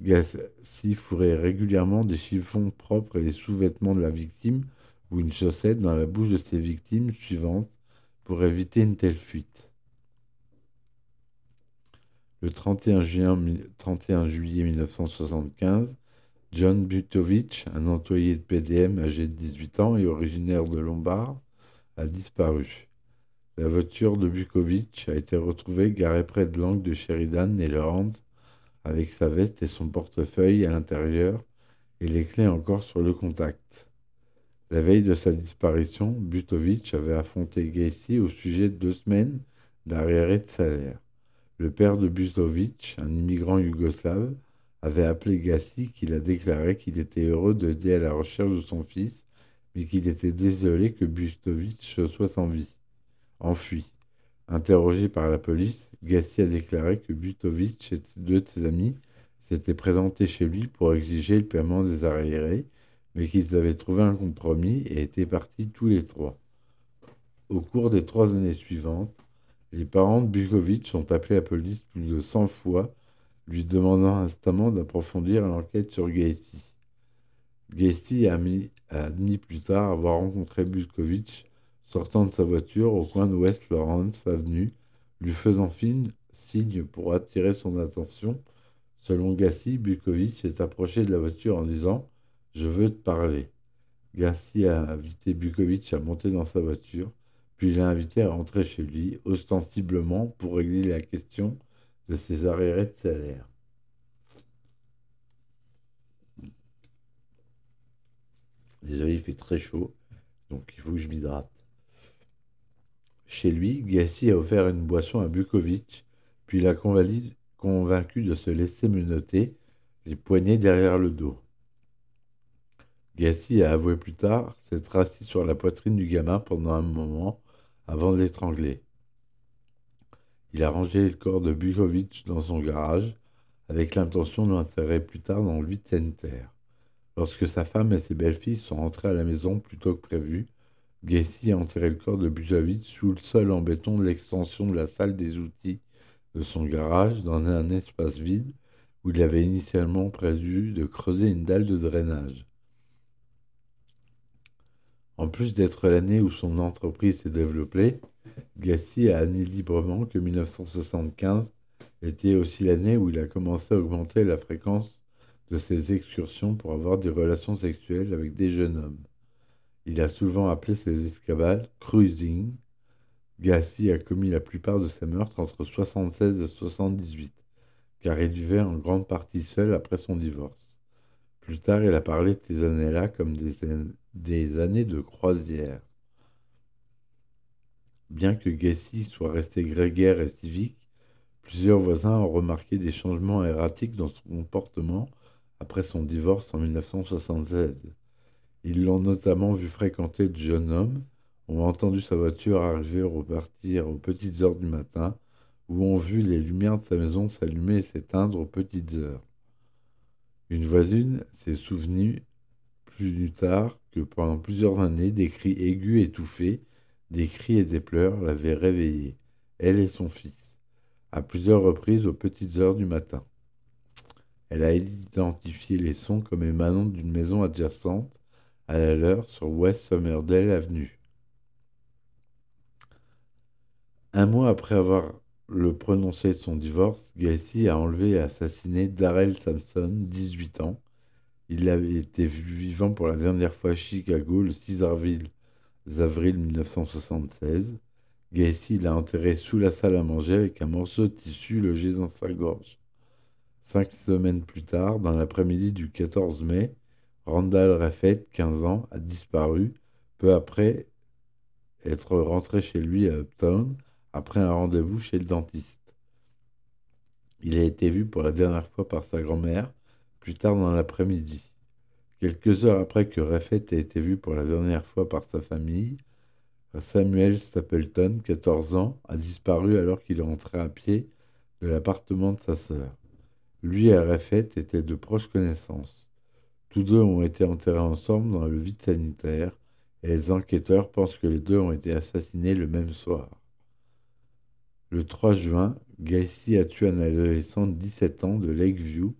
Gassi fourrait régulièrement des chiffons propres et les sous-vêtements de la victime ou une chaussette dans la bouche de ses victimes suivantes pour éviter une telle fuite. Le 31 juillet, 1975, John Butovich, un employé de PDM âgé de 18 ans et originaire de Lombard, a disparu. La voiture de Bukovic a été retrouvée garée près de l'angle de Sheridan et Lawrence, avec sa veste et son portefeuille à l'intérieur et les clés encore sur le contact. La veille de sa disparition, Butovic avait affronté Gacy au sujet de deux semaines d'arriéré de salaire. Le père de Butovic, un immigrant yougoslave, avait appelé Gassi qu'il a déclaré qu'il était heureux d'aider à la recherche de son fils, mais qu'il était désolé que Bustovic soit sans vie enfui. Interrogé par la police, Gassi a déclaré que Butovic et deux de ses amis s'étaient présentés chez lui pour exiger le paiement des arriérés, mais qu'ils avaient trouvé un compromis et étaient partis tous les trois. Au cours des trois années suivantes, les parents de Bukovic ont appelé la police plus de 100 fois, lui demandant instamment d'approfondir l'enquête sur Gacy. Gacy a, admis plus tard avoir rencontré Bukovic sortant de sa voiture au coin de West Lawrence Avenue, lui faisant signe pour attirer son attention. Selon Gassi, Bukovic s'est approché de la voiture en disant Je veux te parler. Gassi a invité Bukovic à monter dans sa voiture, puis l'a invité à rentrer chez lui, ostensiblement pour régler la question de ses arriérés de salaire. Désolé, il fait très chaud, donc il faut que je m'hydrate. Chez lui, Gassi a offert une boisson à Bukovic, puis l'a convaincu de se laisser menotter, les poignets derrière le dos. Gassi a avoué plus tard s'être assis sur la poitrine du gamin pendant un moment avant de l'étrangler. Il a rangé le corps de Bukovic dans son garage avec l'intention de l'enterrer plus tard dans le vide sanitaire. Lorsque sa femme et ses belles-filles sont rentrées à la maison plus tôt que prévu, Gacy a enterré le corps de Bujovic sous le sol en béton de l'extension de la salle des outils de son garage dans un espace vide où il avait initialement prévu de creuser une dalle de drainage. En plus d'être l'année où son entreprise s'est développée, Gacy a admis librement que 1975 était aussi l'année où il a commencé à augmenter la fréquence de ses excursions pour avoir des relations sexuelles avec des jeunes hommes. Il a souvent appelé ses escapades cruising. Gassi a commis la plupart de ses meurtres entre 76 et 78, car il vivait en grande partie seul après son divorce. Plus tard, il a parlé de ces années-là comme des, des, années de croisière. Bien que Gassi soit resté grégaire et civique, plusieurs voisins ont remarqué des changements erratiques dans son comportement après son divorce en 1976. Ils l'ont notamment vu fréquenter de jeunes hommes, ont entendu sa voiture arriver ou repartir aux petites heures du matin, ou ont vu les lumières de sa maison s'allumer et s'éteindre aux petites heures. Une voisine s'est souvenue plus tard que pendant plusieurs années, des cris aigus étouffés, des cris et des pleurs l'avaient réveillée, elle et son fils, à plusieurs reprises aux petites heures du matin. Elle a identifié les sons comme émanant d'une maison adjacente à la leur sur West Somerdale Avenue. Un mois après avoir le prononcé de son divorce, Gacy a enlevé et assassiné Darrell Sampson, 18 ans. Il avait été vu vivant pour la dernière fois à Chicago le 6 avril, avril 1976. Gacy l'a enterré sous la salle à manger avec un morceau de tissu logé dans sa gorge. Cinq semaines plus tard, dans l'après-midi du 14 mai, Randall Raffet, 15 ans, a disparu peu après être rentré chez lui à Uptown après un rendez-vous chez le dentiste. Il a été vu pour la dernière fois par sa grand-mère plus tard dans l'après-midi. Quelques heures après que Raffet ait été vu pour la dernière fois par sa famille, Samuel Stapleton, 14 ans, a disparu alors qu'il rentrait à pied de l'appartement de sa sœur. Lui et Rafet étaient de proches connaissances. Tous deux ont été enterrés ensemble dans le vide sanitaire et les enquêteurs pensent que les deux ont été assassinés le même soir. Le 3 juin, Gacy a tué un adolescent de 17 ans de Lakeview,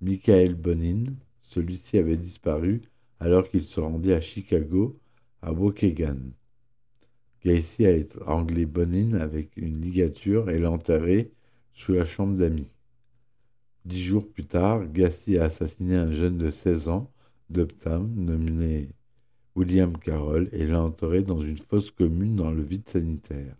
Michael Bonin. Celui-ci avait disparu alors qu'il se rendait à Chicago, à Waukegan. Gacy a étranglé Bonin avec une ligature et l'a enterré sous la chambre d'amis. Dix jours plus tard, Gacy a assassiné un jeune de 16 ans d'Uptown nommé William Carroll et l'a enterré dans une fosse commune dans le vide sanitaire.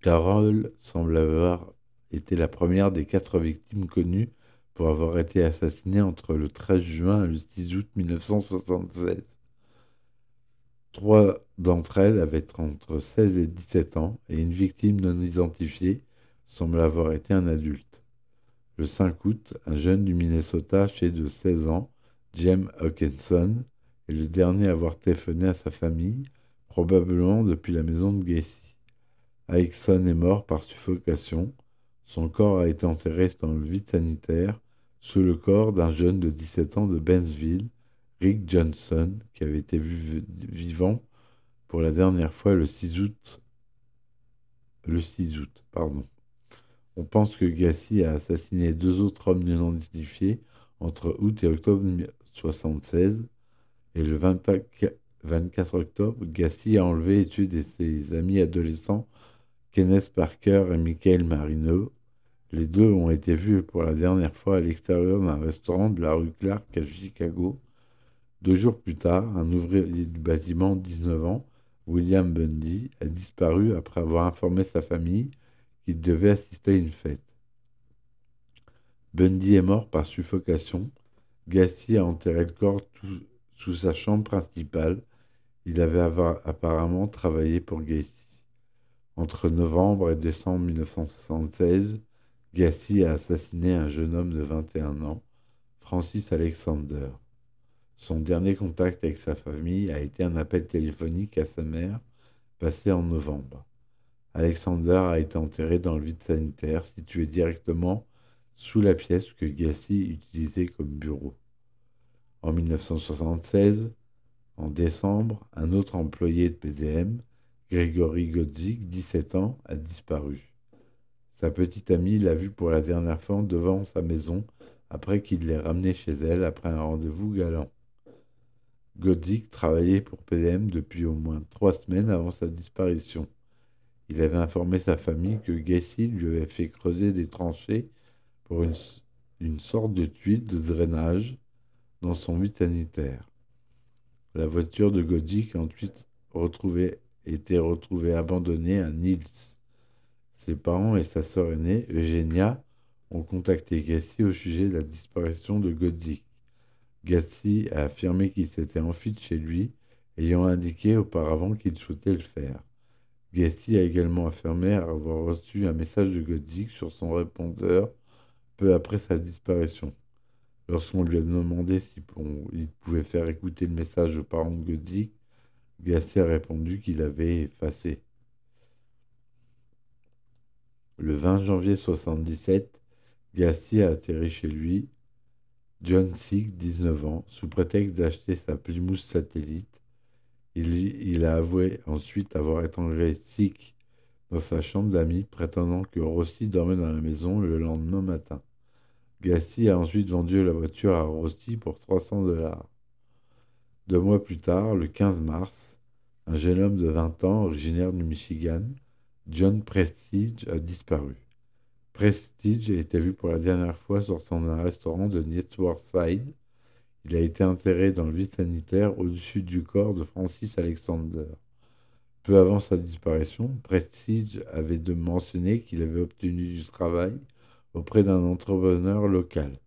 Carroll semble avoir été la première des quatre victimes connues pour avoir été assassinée entre le 13 juin et le 6 août 1976. Trois d'entre elles avaient entre 16 et 17 ans et une victime non identifiée semble avoir été un adulte. Le 5 août, un jeune du Minnesota, âgé de 16 ans, James Hawkinson, est le dernier à avoir téléphoné à sa famille, probablement depuis la maison de Gacy. Hawkinson est mort par suffocation. Son corps a été enterré dans le vide sanitaire sous le corps d'un jeune de 17 ans de Bensville, Rick Johnson, qui avait été vu vivant pour la dernière fois le 6 août. Le 6 août, pardon. On pense que Gassi a assassiné deux autres hommes non identifiés entre août et octobre 1976. Et le 24 octobre, Gassi a enlevé et tué ses amis adolescents Kenneth Parker et Michael Marino. Les deux ont été vus pour la dernière fois à l'extérieur d'un restaurant de la rue Clark à Chicago. Deux jours plus tard, un ouvrier du bâtiment, 19 ans, William Bundy, a disparu après avoir informé sa famille qu'il devait assister à une fête. Bundy est mort par suffocation. Gacy a enterré le corps sous sa chambre principale. Il avait apparemment travaillé pour Gacy. Entre novembre et décembre 1976, Gacy a assassiné un jeune homme de 21 ans, Francis Alexander. Son dernier contact avec sa famille a été un appel téléphonique à sa mère, passé en novembre. Alexander a été enterré dans le vide sanitaire, situé directement sous la pièce que Gacy utilisait comme bureau. En 1976, en décembre, un autre employé de PDM, Grégory Godzik, 17 ans, a disparu. Sa petite amie l'a vu pour la dernière fois devant sa maison après qu'il l'ait ramené chez elle après un rendez-vous galant. Godzik travaillait pour PDM depuis au moins trois semaines avant sa disparition. Il avait informé sa famille que Gacy lui avait fait creuser des tranchées pour une, sorte de tuile de drainage dans son vide sanitaire. La voiture de Godzik a ensuite été retrouvée abandonnée à Niels. Ses parents et sa sœur aînée, Eugenia, ont contacté Gacy au sujet de la disparition de Godzik. Gacy a affirmé qu'il s'était enfui de chez lui, ayant indiqué auparavant qu'il souhaitait le faire. Gacy a également affirmé avoir reçu un message de Godzik sur son répondeur peu après sa disparition. Lorsqu'on lui a demandé s'il pouvait faire écouter le message aux parents de Godzik, Gacy a répondu qu'il avait effacé. Le 20 janvier 1977, Gacy a atterri chez lui. John Sick, 19 ans, sous prétexte d'acheter sa Plymouth satellite. Il, a avoué ensuite avoir étranglé Sick dans sa chambre d'amis, prétendant que Rossi dormait dans la maison le lendemain matin. Gacy a ensuite vendu la voiture à Rossi pour 300 dollars. Deux mois plus tard, le 15 mars, un jeune homme de 20 ans, originaire du Michigan, John Prestige, a disparu. Prestige a été vu pour la dernière fois sortant d'un restaurant de Side. Il a été enterré dans le vide sanitaire au-dessus du corps de Francis Alexander. Peu avant sa disparition, Prestige avait de mentionné qu'il avait obtenu du travail auprès d'un entrepreneur local.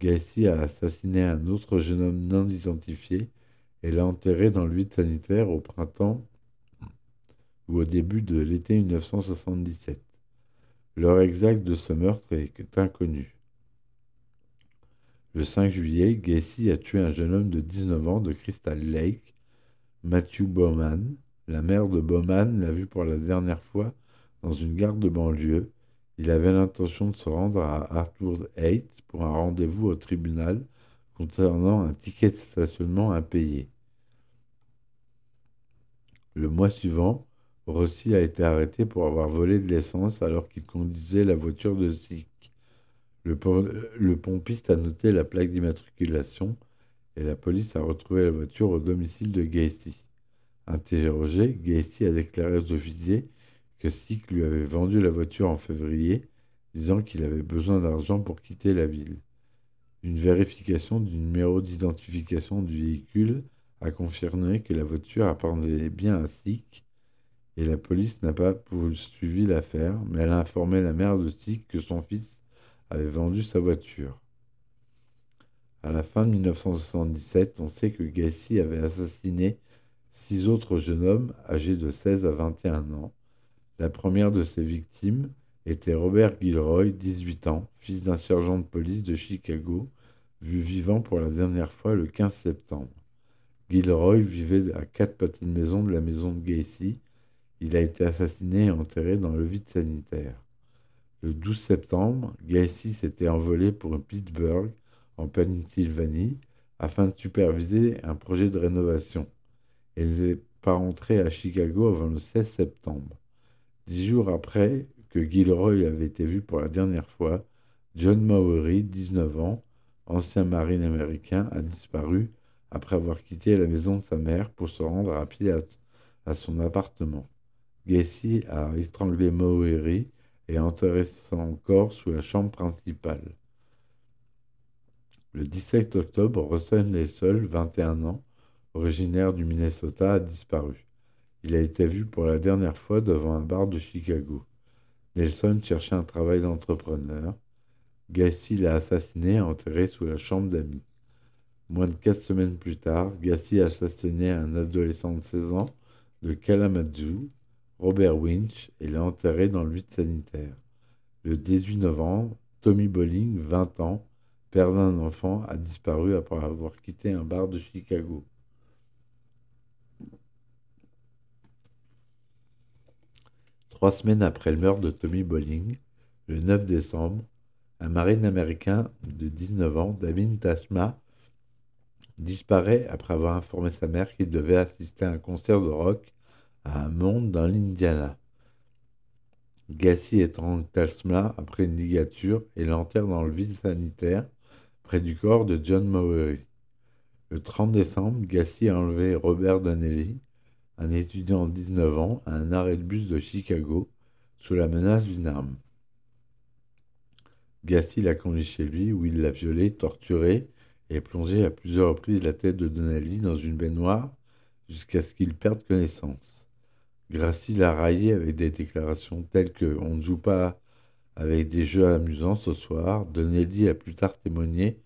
Gacy a assassiné un autre jeune homme non identifié et l'a enterré dans le vide sanitaire au printemps ou au début de l'été 1977. L'heure exacte de ce meurtre est inconnue. Le 5 juillet, Gacy a tué un jeune homme de 19 ans de Crystal Lake, Matthew Bowman. La mère de Bowman l'a vu pour la dernière fois dans une gare de banlieue il avait l'intention de se rendre à Arthur Heights pour un rendez-vous au tribunal concernant un ticket de stationnement impayé. Le mois suivant, Rossi a été arrêté pour avoir volé de l'essence alors qu'il conduisait la voiture de Sick. Le, pompiste a noté la plaque d'immatriculation et la police a retrouvé la voiture au domicile de Gacy. Interrogé, Gacy a déclaré aux officiers que Stick lui avait vendu la voiture en février, disant qu'il avait besoin d'argent pour quitter la ville. Une vérification du numéro d'identification du véhicule a confirmé que la voiture appartenait bien à Stick et la police n'a pas poursuivi l'affaire, mais elle a informé la mère de Stick que son fils avait vendu sa voiture. À la fin de 1977, on sait que Gacy avait assassiné six autres jeunes hommes âgés de 16 à 21 ans la première de ses victimes était Robert Gilroy, 18 ans, fils d'un sergent de police de Chicago, vu vivant pour la dernière fois le 15 septembre. Gilroy vivait à quatre pâtés de maison de la maison de Gacy. Il a été assassiné et enterré dans le vide sanitaire. Le 12 septembre, Gacy s'était envolé pour Pittsburgh, en Pennsylvanie, afin de superviser un projet de rénovation. Il n'est pas rentré à Chicago avant le 16 septembre. Dix jours après que Gilroy avait été vu pour la dernière fois, John Mawery, 19 ans, ancien marine américain, a disparu après avoir quitté la maison de sa mère pour se rendre à pied à, son appartement. Gacy a étranglé Mawery et son corps sous la chambre principale. Le 17 octobre, Russell Nelson, 21 ans, originaire du Minnesota, a disparu. Il a été vu pour la dernière fois devant un bar de Chicago. Nelson cherchait un travail d'entrepreneur. Gacy l'a assassiné et enterré sous la chambre d'amis. Moins de quatre semaines plus tard, Gacy a assassiné un adolescent de 16 ans de Kalamazoo, Robert Winch, et l'a enterré dans le vide sanitaire. Le 18 novembre, Tommy Bolling, 20 ans, père d'un enfant, a disparu après avoir quitté un bar de Chicago. Trois semaines après le meurtre de Tommy Bolling, le 9 décembre, un marine américain de 19 ans, David Tashma, disparaît après avoir informé sa mère qu'il devait assister à un concert de rock à un monde dans l'Indiana. Gassi étrangle Tashma après une ligature et l'enterre dans le vide sanitaire près du corps de John Mowery. Le 30 décembre, Gassi a enlevé Robert Donnelly, un étudiant de 19 ans, à un arrêt de bus de Chicago sous la menace d'une arme. Gassi l'a conduit chez lui où il l'a violé, torturé et plongé à plusieurs reprises la tête de Donnelly dans une baignoire jusqu'à ce qu'il perde connaissance. Gracie l'a raillé avec des déclarations telles que On ne joue pas avec des jeux amusants ce soir. Donnelly a plus tard témoigné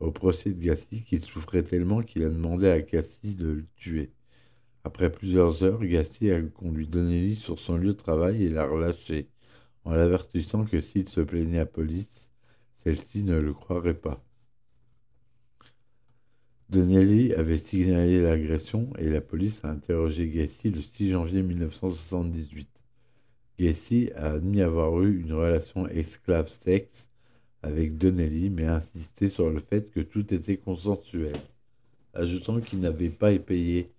au procès de Gassi qu'il souffrait tellement qu'il a demandé à Gassi de le tuer. Après plusieurs heures, Gassi a conduit Donnelly sur son lieu de travail et l'a relâché, en l'avertissant que s'il se plaignait à police, celle-ci ne le croirait pas. Donnelly avait signalé l'agression et la police a interrogé Gassi le 6 janvier 1978. Gassi a admis avoir eu une relation esclave-sexe avec Donnelly, mais a insisté sur le fait que tout était consensuel, ajoutant qu'il n'avait pas payé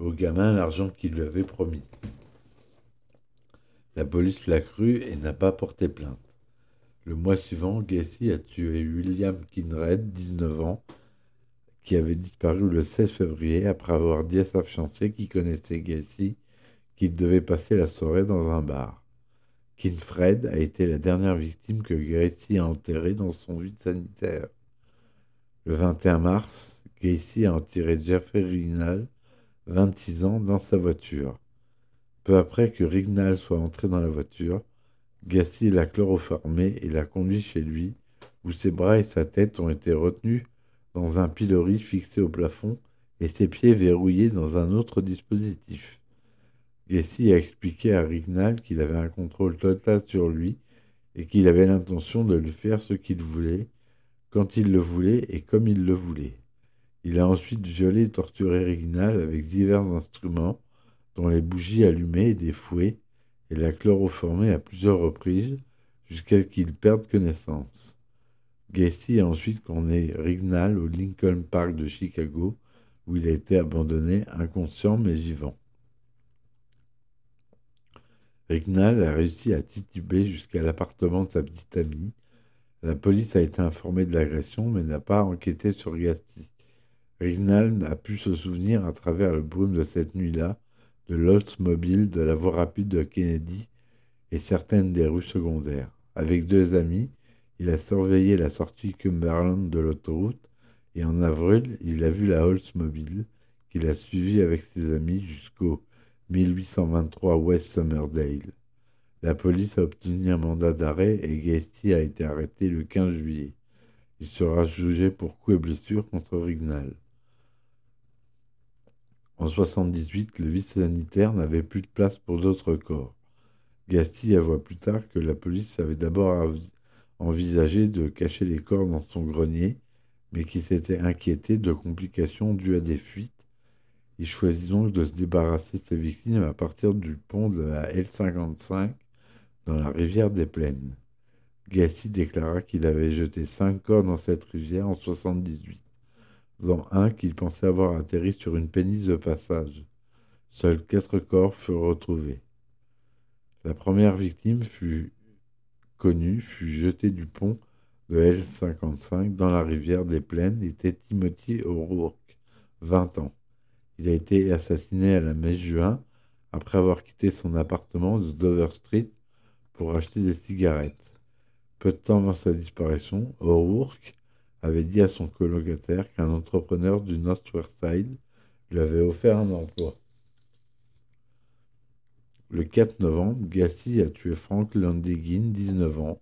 au gamin l'argent qu'il lui avait promis. La police l'a cru et n'a pas porté plainte. Le mois suivant, Gacy a tué William Kinred, 19 ans, qui avait disparu le 16 février après avoir dit à sa fiancée qui connaissait Gacy qu'il devait passer la soirée dans un bar. Kinfred a été la dernière victime que Gacy a enterrée dans son vide sanitaire. Le 21 mars, Gacy a enterré Jeffrey Rignal, 26 ans, dans sa voiture. Peu après que Rignal soit entré dans la voiture, Gassi l'a chloroformé et l'a conduit chez lui, où ses bras et sa tête ont été retenus un pilori fixé au plafond et ses pieds verrouillés dans un autre dispositif. Gassi a expliqué à Rignal qu'il avait un contrôle total sur lui et qu'il avait l'intention de lui faire ce qu'il voulait, quand il le voulait et comme il le voulait. Il a ensuite violé et torturé Rignal avec divers instruments, dont les bougies allumées et des fouets, et l'a chloroformé à plusieurs reprises jusqu'à ce qu'il perde connaissance. Gacy a ensuite condamné Rignal au Lincoln Park de Chicago, où il a été abandonné inconscient mais vivant. Rignal a réussi à tituber jusqu'à l'appartement de sa petite amie. La police a été informée de l'agression mais n'a pas enquêté sur Gacy. Rignal a pu se souvenir à travers le brume de cette nuit-là de l'Oldsmobile, de la voie rapide de Kennedy et certaines des rues secondaires. Avec deux amis, il a surveillé la sortie Cumberland de l'autoroute et en avril, il a vu la Oldsmobile qu'il a suivie avec ses amis jusqu'au 1823 West Summerdale. La police a obtenu un mandat d'arrêt et Gacy a été arrêté le 15 juillet. Il sera jugé pour coups et blessures contre Rignal. En 78, le vice-sanitaire n'avait plus de place pour d'autres corps. Gasti avoua plus tard que la police avait d'abord envisagé de cacher les corps dans son grenier, mais qu'il s'était inquiété de complications dues à des fuites. Il choisit donc de se débarrasser de ses victimes à partir du pont de la L55 dans la rivière des Plaines. Gassi déclara qu'il avait jeté cinq corps dans cette rivière en 78 dont un qu'il pensait avoir atterri sur une péniche de passage. Seuls quatre corps furent retrouvés. La première victime fut connue, fut jetée du pont de L55 dans la rivière des Plaines, était Timothy O'Rourke, 20 ans. Il a été assassiné à la mai-juin après avoir quitté son appartement de Dover Street pour acheter des cigarettes. Peu de temps avant sa disparition, O'Rourke avait dit à son colocataire qu'un entrepreneur du North West Side lui avait offert un emploi. Le 4 novembre, Gassi a tué Frank Landegin, 19 ans.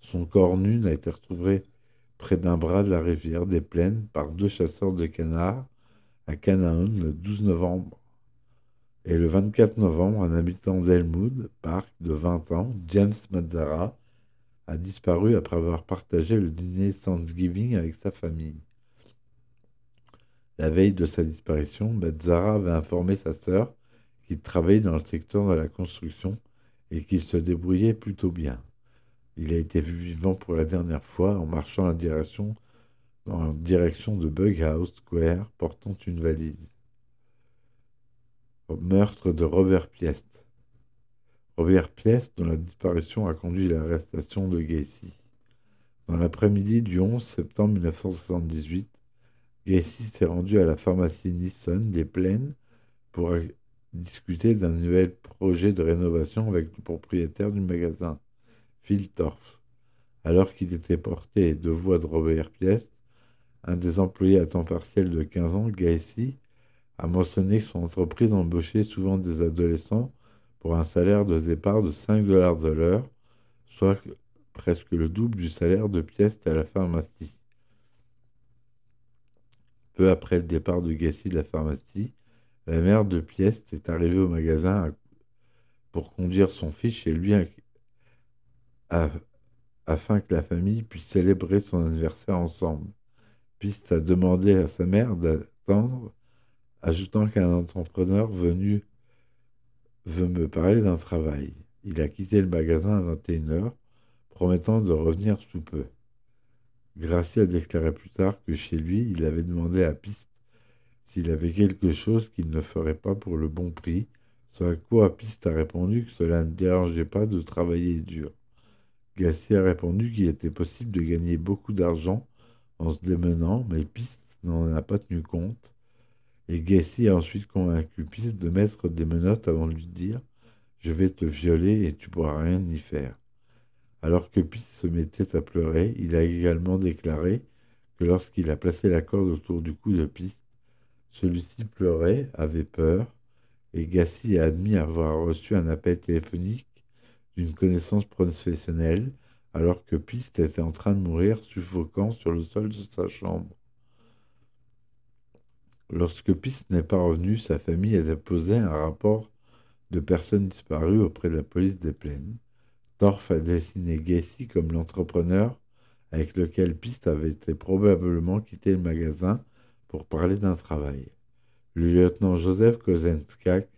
Son corps nu n'a été retrouvé près d'un bras de la rivière des Plaines par deux chasseurs de canards à Canaan le 12 novembre. Et le 24 novembre, un habitant d'Elmwood Park de 20 ans, James Mazzara, a disparu après avoir partagé le dîner Thanksgiving avec sa famille. La veille de sa disparition, Mazzara avait informé sa sœur qu'il travaillait dans le secteur de la construction et qu'il se débrouillait plutôt bien. Il a été vu vivant pour la dernière fois en marchant en direction, en direction de Bughouse Square portant une valise. meurtre de Robert Piest. Robert Piest, dont la disparition a conduit à l'arrestation de Gacy. Dans l'après-midi du 11 septembre 1978, Gacy s'est rendu à la pharmacie Nissan des Plaines pour discuter d'un nouvel projet de rénovation avec le propriétaire du magasin. Phil Alors qu'il était porté de voix de Robert Piest, un des employés à temps partiel de 15 ans, Gacy, a mentionné que son entreprise embauchait souvent des adolescents pour un salaire de départ de 5 dollars de l'heure, soit presque le double du salaire de Piest à la pharmacie. Peu après le départ de Gacy de la pharmacie, la mère de Piest est arrivée au magasin pour conduire son fils chez lui afin que la famille puisse célébrer son anniversaire ensemble. Piste a demandé à sa mère d'attendre, ajoutant qu'un entrepreneur venu veut me parler d'un travail. Il a quitté le magasin à 21h, promettant de revenir sous peu. Gracie a déclaré plus tard que chez lui, il avait demandé à Piste s'il avait quelque chose qu'il ne ferait pas pour le bon prix, ce à quoi Piste a répondu que cela ne dérangeait pas de travailler dur. Gassier a répondu qu'il était possible de gagner beaucoup d'argent en se démenant, mais Piste n'en a pas tenu compte. Et Gacy a ensuite convaincu Piste de mettre des menottes avant de lui dire Je vais te violer et tu pourras rien y faire. Alors que Piste se mettait à pleurer, il a également déclaré que lorsqu'il a placé la corde autour du cou de Piste, celui-ci pleurait, avait peur, et Gacy a admis avoir reçu un appel téléphonique d'une connaissance professionnelle, alors que Piste était en train de mourir suffocant sur le sol de sa chambre. Lorsque Piste n'est pas revenu, sa famille a déposé un rapport de personnes disparues auprès de la police des plaines. Torf a dessiné Gacy comme l'entrepreneur avec lequel Piste avait probablement quitté le magasin pour parler d'un travail. Le lieutenant Joseph Kozenskak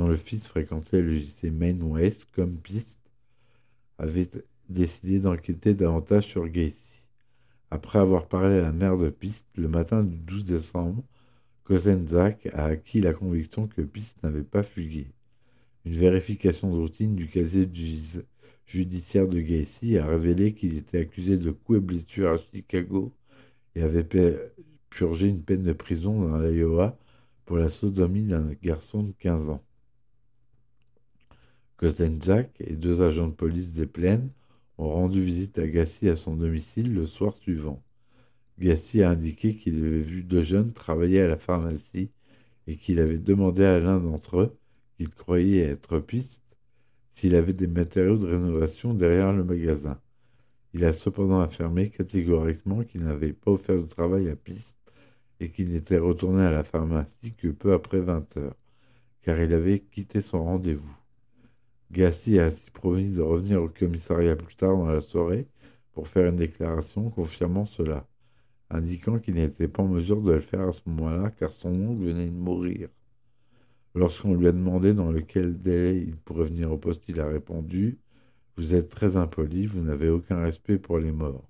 dont le fils fréquentait le lycée Maine West comme piste, avait décidé d'enquêter davantage sur Gacy. Après avoir parlé à la mère de Piste, le matin du 12 décembre, Kozenzak a acquis la conviction que Piste n'avait pas fugué. Une vérification de routine du casier judiciaire de Gacy a révélé qu'il était accusé de coups et blessures à Chicago et avait purgé une peine de prison dans l'Iowa pour la sodomie d'un garçon de 15 ans. Kozenjak et deux agents de police des plaines ont rendu visite à Gassi à son domicile le soir suivant. Gassi a indiqué qu'il avait vu deux jeunes travailler à la pharmacie et qu'il avait demandé à l'un d'entre eux, qu'il croyait être piste, s'il avait des matériaux de rénovation derrière le magasin. Il a cependant affirmé catégoriquement qu'il n'avait pas offert de travail à piste et qu'il n'était retourné à la pharmacie que peu après 20 heures, car il avait quitté son rendez-vous. Gassi a ainsi promis de revenir au commissariat plus tard dans la soirée pour faire une déclaration confirmant cela, indiquant qu'il n'était pas en mesure de le faire à ce moment-là car son oncle venait de mourir. Lorsqu'on lui a demandé dans lequel délai il pourrait venir au poste, il a répondu Vous êtes très impoli, vous n'avez aucun respect pour les morts.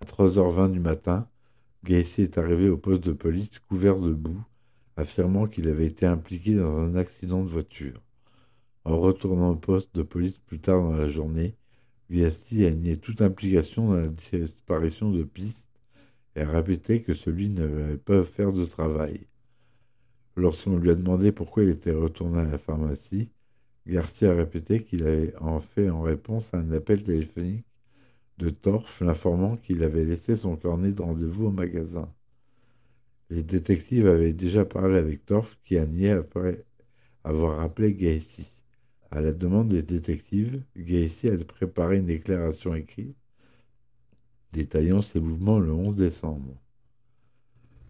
À 3h20 du matin, Gacy est arrivé au poste de police couvert de boue affirmant qu'il avait été impliqué dans un accident de voiture. En retournant au poste de police plus tard dans la journée, Viasti a nié toute implication dans la disparition de Piste et a répété que celui n'avait pas faire de travail. Lorsqu'on lui a demandé pourquoi il était retourné à la pharmacie, Garcia a répété qu'il avait en fait en réponse à un appel téléphonique de Torf l'informant qu'il avait laissé son cornet de rendez-vous au magasin. Les détectives avaient déjà parlé avec Torf qui a nié après avoir appelé Gacy. À la demande des détectives, Gacy a préparé une déclaration écrite détaillant ses mouvements le 11 décembre.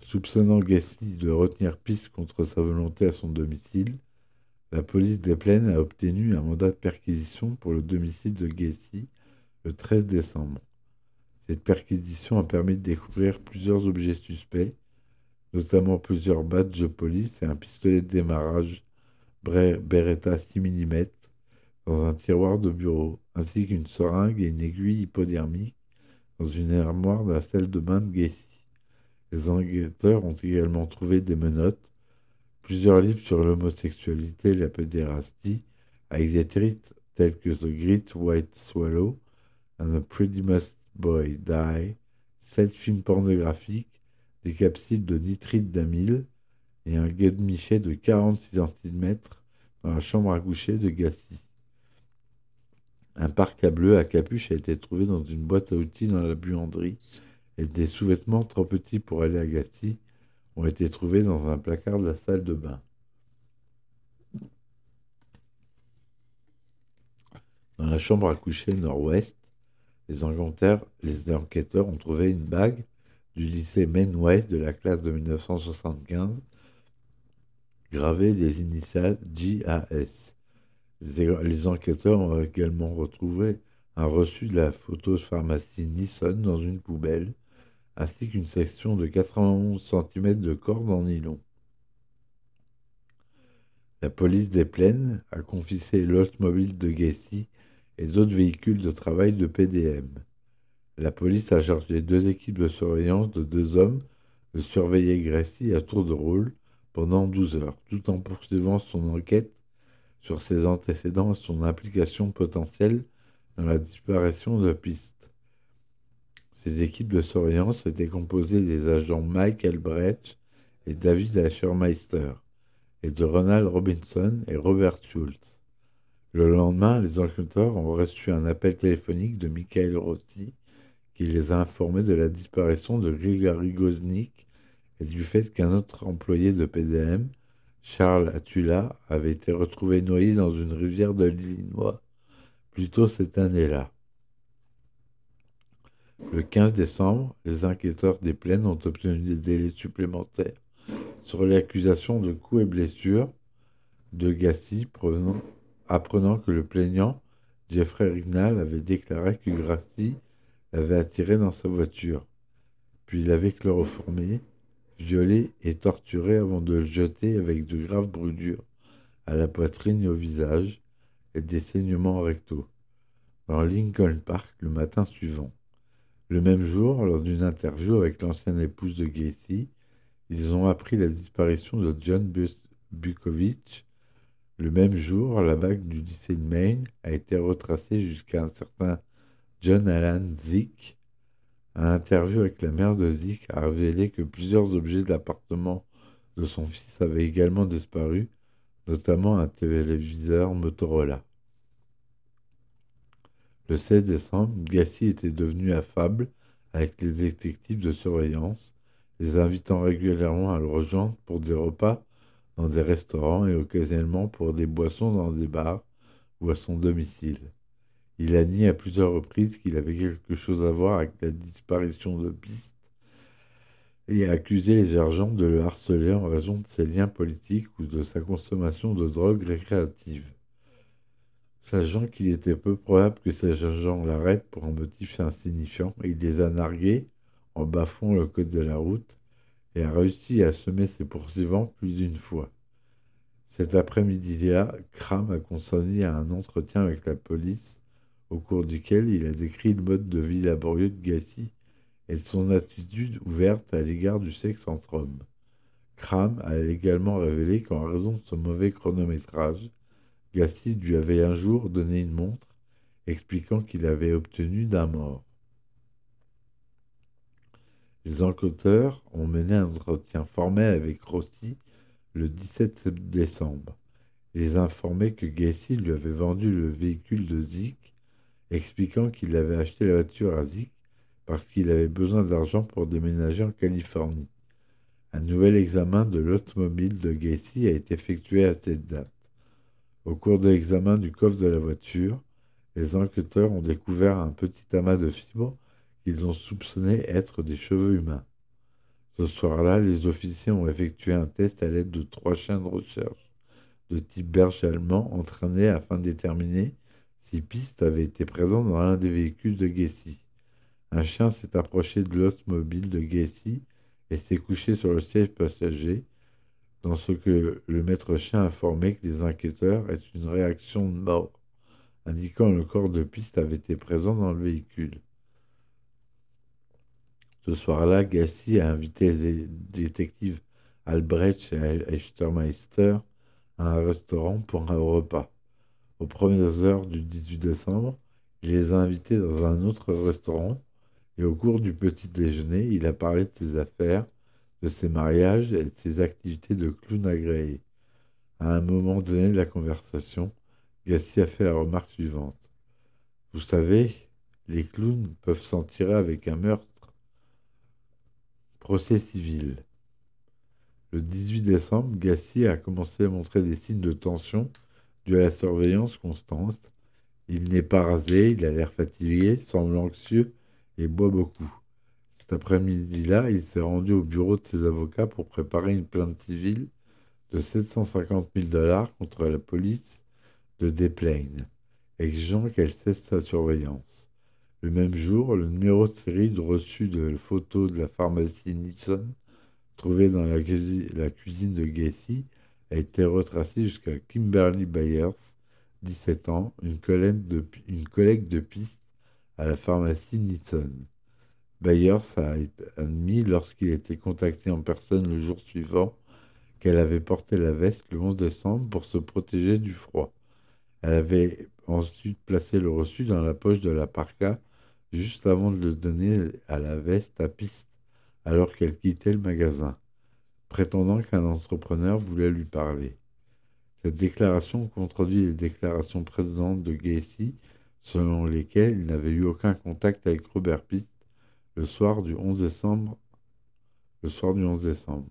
Soupçonnant Gacy de retenir piste contre sa volonté à son domicile, la police des plaines a obtenu un mandat de perquisition pour le domicile de Gacy le 13 décembre. Cette perquisition a permis de découvrir plusieurs objets suspects, notamment plusieurs badges de police et un pistolet de démarrage Beretta 6 mm dans un tiroir de bureau, ainsi qu'une seringue et une aiguille hypodermique dans une armoire de la salle de bain de Gacy. Les enquêteurs ont également trouvé des menottes, plusieurs livres sur l'homosexualité et la pédérastie, avec des titres tels que The Great White Swallow and The Pretty Must Boy Die, sept films pornographiques, des capsules de nitrite d'amyle et un guet-michet de 46 cm dans la chambre à coucher de Gacy. Un parc à bleu à capuche a été trouvé dans une boîte à outils dans la buanderie et des sous-vêtements trop petits pour aller à Gacy ont été trouvés dans un placard de la salle de bain. Dans la chambre à coucher nord-ouest, les, enquêteurs ont trouvé une bague du lycée Maine-Ouest de la classe de 1975, gravée des initiales JAS. Les enquêteurs ont également retrouvé un reçu de la photo-pharmacie Nissan dans une poubelle, ainsi qu'une section de 91 cm de corde en nylon. La police des plaines a confisqué l'automobile de Gacy et d'autres véhicules de travail de PDM. La police a chargé deux équipes de surveillance de deux hommes de surveiller Gracie à tour de rôle pendant 12 heures, tout en poursuivant son enquête sur ses antécédents et son implication potentielle dans la disparition de piste. Ces équipes de surveillance étaient composées des agents Mike Albrecht et David Aschermeister et de Ronald Robinson et Robert Schultz. Le lendemain, les enquêteurs ont reçu un appel téléphonique de Michael Rossi qui les a informés de la disparition de Grigori Goznik et du fait qu'un autre employé de PDM, Charles Atula avait été retrouvé noyé dans une rivière de l'Illinois plus tôt cette année-là. Le 15 décembre, les enquêteurs des plaines ont obtenu des délais supplémentaires sur l'accusation de coups et blessures de Gassi, apprenant que le plaignant, Jeffrey Rignal, avait déclaré que Grassi l'avait attiré dans sa voiture, puis l'avait chloroformé violé et torturé avant de le jeter avec de graves brûlures à la poitrine et au visage et des saignements rectaux dans Lincoln Park le matin suivant. Le même jour, lors d'une interview avec l'ancienne épouse de Gacy, ils ont appris la disparition de John Bukovich. Le même jour, la bague du lycée de Maine a été retracée jusqu'à un certain John Allen Zick, un interview avec la mère de Zik a révélé que plusieurs objets de l'appartement de son fils avaient également disparu, notamment un téléviseur Motorola. Le 16 décembre, Gassi était devenu affable avec les détectives de surveillance, les invitant régulièrement à le rejoindre pour des repas dans des restaurants et occasionnellement pour des boissons dans des bars ou à son domicile. Il a nié à plusieurs reprises qu'il avait quelque chose à voir avec la disparition de Piste et a accusé les agents de le harceler en raison de ses liens politiques ou de sa consommation de drogue récréative. Sachant qu'il était peu probable que ces agents l'arrêtent pour un motif insignifiant, il les a nargués en bafouant le code de la route et a réussi à semer ses poursuivants plus d'une fois. Cet après-midi-là, Kram a consenti à un entretien avec la police au cours duquel il a décrit le mode de vie laborieux de Gassi et son attitude ouverte à l'égard du sexe entre hommes. Kram a également révélé qu'en raison de son mauvais chronométrage, Gassi lui avait un jour donné une montre, expliquant qu'il avait obtenu d'un mort. Les enquêteurs ont mené un entretien formel avec Rossi le 17 décembre. Il les informait que Gacy lui avait vendu le véhicule de Zik, expliquant qu'il avait acheté la voiture à Zik parce qu'il avait besoin d'argent pour déménager en Californie. Un nouvel examen de l'automobile de Gacy a été effectué à cette date. Au cours de l'examen du coffre de la voiture, les enquêteurs ont découvert un petit amas de fibres qu'ils ont soupçonné être des cheveux humains. Ce soir-là, les officiers ont effectué un test à l'aide de trois chiens de recherche de type berge allemand entraînés afin de déterminer si piste avait été présente dans l'un des véhicules de Gacy. Un chien s'est approché de l'automobile de Gacy et s'est couché sur le siège passager, dans ce que le maître chien informait que les enquêteurs est une réaction de mort, indiquant que le corps de piste avait été présent dans le véhicule. Ce soir-là, Gacy a invité les détectives Albrecht et Eichtermeister à un restaurant pour un repas. Aux premières heures du 18 décembre, il les a invités dans un autre restaurant et au cours du petit déjeuner, il a parlé de ses affaires, de ses mariages et de ses activités de clown agréé. À un moment donné de la conversation, Gassi a fait la remarque suivante. Vous savez, les clowns peuvent s'en tirer avec un meurtre. Procès civil. Le 18 décembre, Gassi a commencé à montrer des signes de tension dû à la surveillance constante. Il n'est pas rasé, il a l'air fatigué, semble anxieux et boit beaucoup. Cet après-midi-là, il s'est rendu au bureau de ses avocats pour préparer une plainte civile de 750 000 dollars contre la police de Desplaines, exigeant qu'elle cesse sa surveillance. Le même jour, le numéro de série reçu de photos de la pharmacie Nissan, trouvée dans la, cuisine de Gacy, a été retracé jusqu'à Kimberly Byers, 17 ans, une collègue de, piste à la pharmacie Nissan. Byers a admis, lorsqu'il était contacté en personne le jour suivant, qu'elle avait porté la veste le 11 décembre pour se protéger du froid. Elle avait ensuite placé le reçu dans la poche de la parka juste avant de le donner à la veste à piste alors qu'elle quittait le magasin, prétendant qu'un entrepreneur voulait lui parler. Cette déclaration contredit les déclarations précédentes de Gacy selon lesquelles il n'avait eu aucun contact avec Robert Pitt le soir du 11 décembre. Le soir du 11 décembre.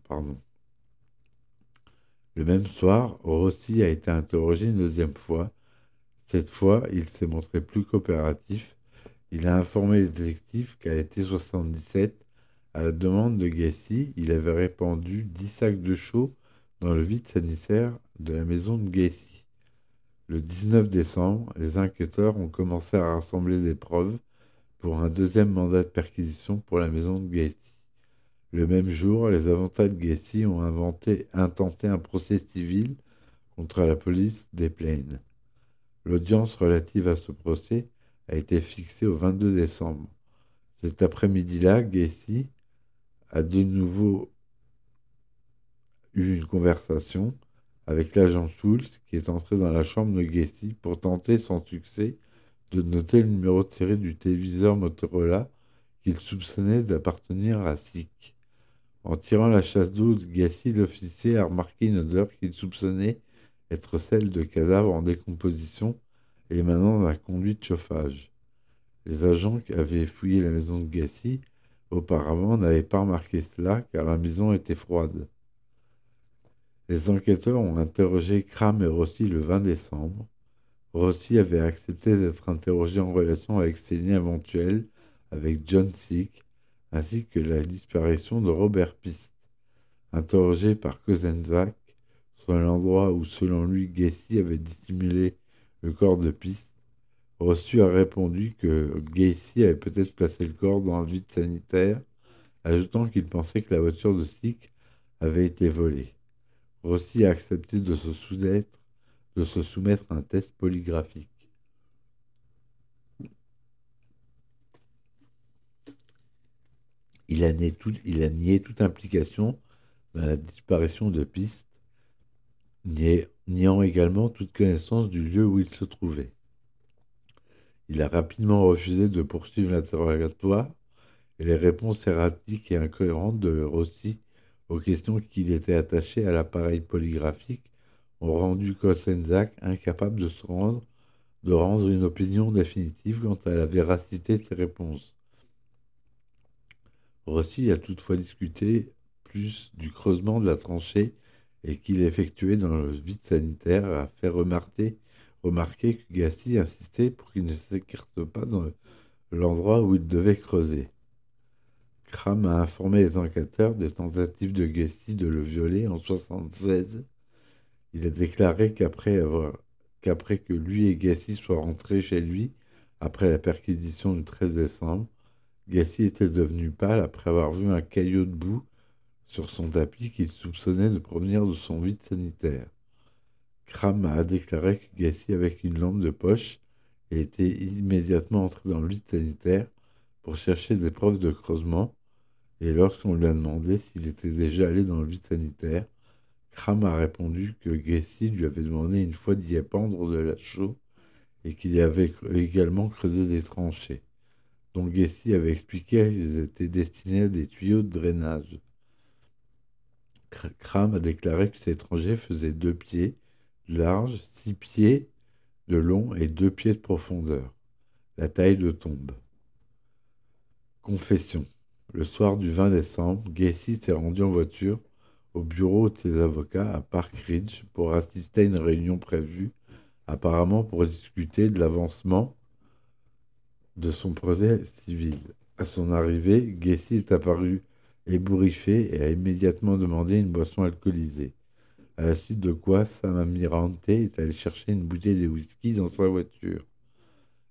Le même soir, Rossi a été interrogé une deuxième fois. Cette fois, il s'est montré plus coopératif. Il a informé les détectives qu'à l'été 77, à la demande de Gacy, il avait répandu dix sacs de chaux dans le vide sanitaire de la maison de Gacy. Le 19 décembre, les enquêteurs ont commencé à rassembler des preuves pour un deuxième mandat de perquisition pour la maison de Gacy. Le même jour, les avocats de Gacy ont intenté un procès civil contre la police des Plaines. L'audience relative à ce procès a été fixée au 22 décembre. Cet après-midi-là, Gacy a de nouveau eu une conversation avec l'agent Schulz qui est entré dans la chambre de Gacy pour tenter sans succès de noter le numéro de série du téléviseur Motorola qu'il soupçonnait d'appartenir à SIC. En tirant la chasse d'eau de Gacy, l'officier a remarqué une odeur qu'il soupçonnait être celle de cadavres en décomposition émanant d'un conduit de chauffage. Les agents qui avaient fouillé la maison de Gacy auparavant n'avaient pas remarqué cela car la maison était froide. Les enquêteurs ont interrogé Kram et Rossi le 20 décembre. Rossi avait accepté d'être interrogé en relation avec ses liens éventuels avec John Sick, ainsi que la disparition de Robert Pist. Interrogé par Kozenzak l'endroit où, selon lui, Gacy avait dissimulé le corps de Pist, Rossi a répondu que Gacy avait peut-être placé le corps dans le vide sanitaire, ajoutant qu'il pensait que la voiture de Sick avait été volée. Rossi a accepté de se soumettre, à un test polygraphique. Il a, nié toute implication dans la disparition de pistes, niant également toute connaissance du lieu où il se trouvait. Il a rapidement refusé de poursuivre l'interrogatoire et les réponses erratiques et incohérentes de Rossi aux questions qu'il était attaché à l'appareil polygraphique ont rendu Kosenczak incapable de se de rendre une opinion définitive quant à la véracité de ses réponses. Rossi a toutefois discuté plus du creusement de la tranchée et qu'il effectuait dans le vide sanitaire a fait remarquer, que Gassi insistait pour qu'il ne s'écarte pas dans l'endroit où il devait creuser. Kram a informé les enquêteurs des tentatives de Gassi de le violer en 1976. Il a déclaré qu'après qu'après que lui et Gassi soient rentrés chez lui après la perquisition du 13 décembre, Gassi était devenu pâle après avoir vu un caillot de boue sur son tapis qu'il soupçonnait de provenir de son vide sanitaire. Kram a déclaré que Gassi, avec une lampe de poche, était immédiatement entré dans le vide sanitaire pour chercher des preuves de creusement, et lorsqu'on lui a demandé s'il était déjà allé dans le vide sanitaire, Kram a répondu que Gassi lui avait demandé une fois d'y épandre de la chaux et qu'il y avait également creusé des tranchées, dont Gassi avait expliqué qu'ils étaient destinés à des tuyaux de drainage. Kram a déclaré que cet étranger faisait deux pieds de large, six pieds de long et deux pieds de profondeur, la taille de tombe. Confession. Le soir du 20 décembre, Gacy s'est rendu en voiture au bureau de ses avocats à Park Ridge pour assister à une réunion prévue, apparemment pour discuter de l'avancement de son projet civil. À son arrivée, Gacy est apparu ébouriffé et a immédiatement demandé une boisson alcoolisée. À la suite de quoi, Sam Amirante est allé chercher une bouteille de whisky dans sa voiture.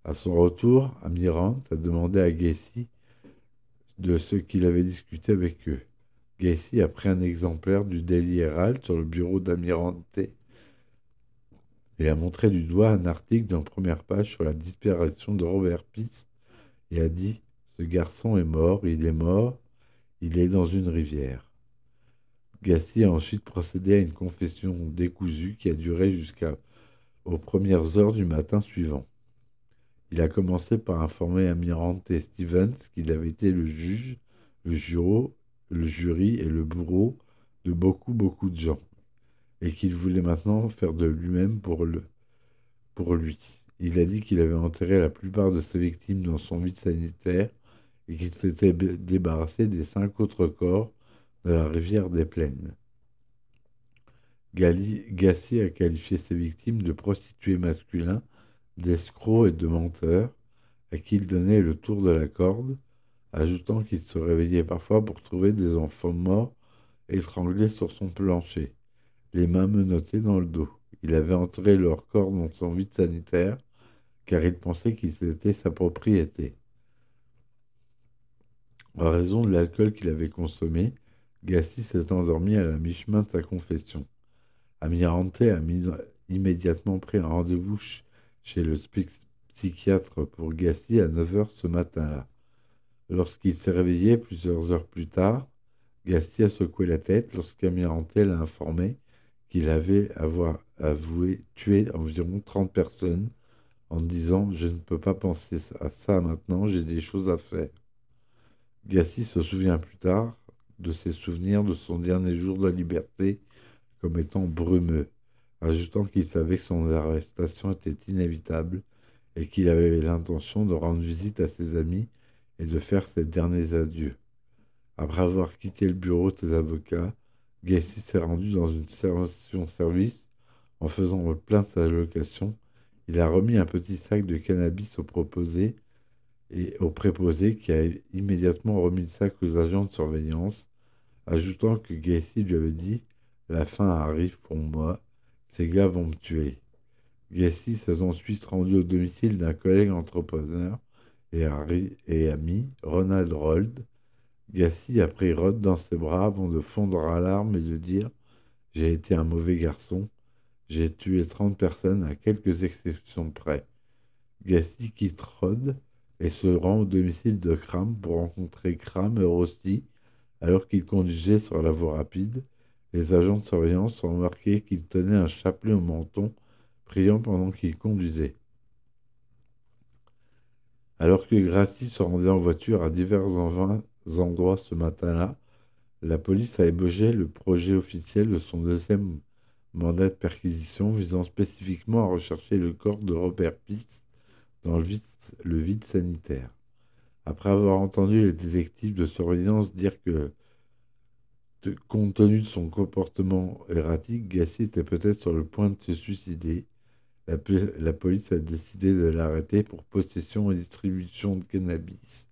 À son retour, Amirante a demandé à Gacy de ce qu'il avait discuté avec eux. Gacy a pris un exemplaire du Daily Herald sur le bureau d'Amirante et a montré du doigt un article d'une première page sur la disparition de Robert Peace et a dit Ce garçon est mort, il est mort, il est dans une rivière. Gassi a ensuite procédé à une confession décousue qui a duré jusqu'aux premières heures du matin suivant. Il a commencé par informer Amirante Stevens qu'il avait été le juge, le jury, le jury et le bourreau de beaucoup, beaucoup de gens, et qu'il voulait maintenant faire de lui-même pour, pour lui. Il a dit qu'il avait enterré la plupart de ses victimes dans son vide sanitaire et qu'il s'était débarrassé des cinq autres corps de la rivière des Plaines. Gassi a qualifié ses victimes de prostituées masculins, d'escrocs et de menteurs, à qui il donnait le tour de la corde, ajoutant qu'il se réveillait parfois pour trouver des enfants morts étranglés sur son plancher, les mains menottées dans le dos. Il avait enterré leur corps dans son vide sanitaire, car il pensait qu'ils étaient sa propriété. En raison de l'alcool qu'il avait consommé, Gassi s'est endormi à la mi-chemin de sa confession. Amirante a immédiatement pris un rendez-vous chez le psychiatre pour Gassi à 9 h ce matin-là. Lorsqu'il s'est réveillé plusieurs heures plus tard, Gassi a secoué la tête lorsqu'Amirante l'a informé qu'il avait avoir avoué tuer environ 30 personnes en disant Je ne peux pas penser à ça maintenant, j'ai des choses à faire. Gassi se souvient plus tard de ses souvenirs de son dernier jour de liberté comme étant brumeux, ajoutant qu'il savait que son arrestation était inévitable et qu'il avait l'intention de rendre visite à ses amis et de faire ses derniers adieux. Après avoir quitté le bureau de ses avocats, Gassi s'est rendu dans une station-service en faisant le plein sa location. Il a remis un petit sac de cannabis au proposé et au préposé qui a immédiatement remis le sac aux agents de surveillance, ajoutant que Gacy lui avait dit La fin arrive pour moi, ces gars vont me tuer. Gacy s'est ensuite rendu au domicile d'un collègue entrepreneur et, et ami, Ronald Rold. Gacy a pris Rod dans ses bras avant de fondre à larmes et de dire J'ai été un mauvais garçon, j'ai tué 30 personnes à quelques exceptions près. Gacy quitte Rod et se rend au domicile de Kram pour rencontrer Kram et Rossi alors qu'il conduisait sur la voie rapide. Les agents de surveillance ont remarqué qu'il tenait un chapelet au menton, priant pendant qu'il conduisait. Alors que Grassi se rendait en voiture à divers endroits ce matin-là, la police a ébauché le projet officiel de son deuxième mandat de perquisition visant spécifiquement à rechercher le corps de Robert Pist dans le vide, sanitaire. Après avoir entendu les détectives de surveillance dire que, compte tenu de son comportement erratique, Gassi était peut-être sur le point de se suicider, la, la police a décidé de l'arrêter pour possession et distribution de cannabis,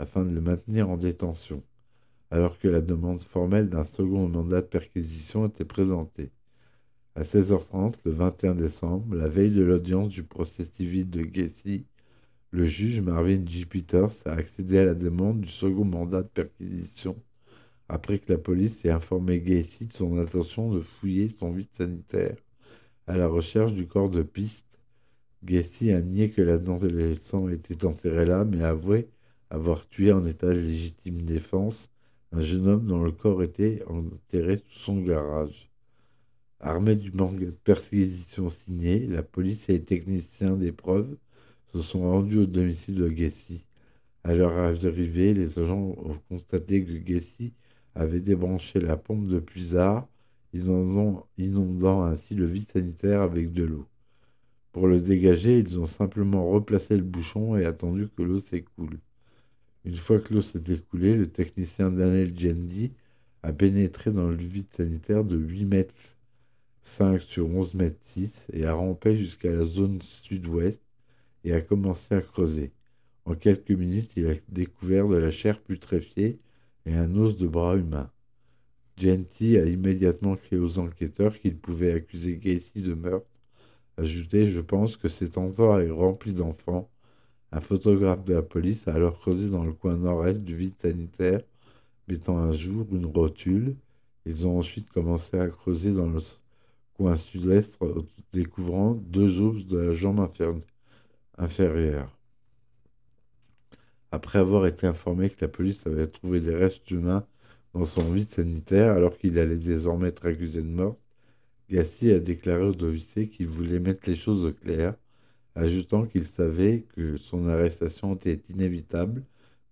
afin de le maintenir en détention, alors que la demande formelle d'un second mandat de perquisition était présentée. À 16h30, le 21 décembre, la veille de l'audience du procès civil de Gacy, le juge Marvin G. Peters a accédé à la demande du second mandat de perquisition après que la police ait informé Gacy de son intention de fouiller son vide sanitaire à la recherche du corps de piste. Gacy a nié que l'adolescent était enterré là, mais a avoué avoir tué en état de légitime défense un jeune homme dont le corps était enterré sous son garage. Armés du manque de perquisition signé, la police et les techniciens des preuves se sont rendus au domicile de Gacy. À leur arrivée, les agents ont constaté que Gacy avait débranché la pompe de puisard, inondant, inondant ainsi le vide sanitaire avec de l'eau. Pour le dégager, ils ont simplement replacé le bouchon et attendu que l'eau s'écoule. Une fois que l'eau s'est écoulée, le technicien Daniel Gendi a pénétré dans le vide sanitaire de 8 mètres 5 sur 11 mètres 6 et a rampé jusqu'à la zone sud-ouest et a commencé à creuser. En quelques minutes, il a découvert de la chair putréfiée et un os de bras humain. Genty a immédiatement crié aux enquêteurs qu'il pouvait accuser Gacy de meurtre. Ajouté Je pense que cet endroit est rempli d'enfants. Un photographe de la police a alors creusé dans le coin nord-est du vide sanitaire, mettant un jour une rotule. Ils ont ensuite commencé à creuser dans le coin sud-est, découvrant deux os de la jambe inférieure. Après avoir été informé que la police avait trouvé des restes humains dans son vide sanitaire alors qu'il allait désormais être accusé de mort, Gassi a déclaré au dossier qu'il voulait mettre les choses au clair, ajoutant qu'il savait que son arrestation était inévitable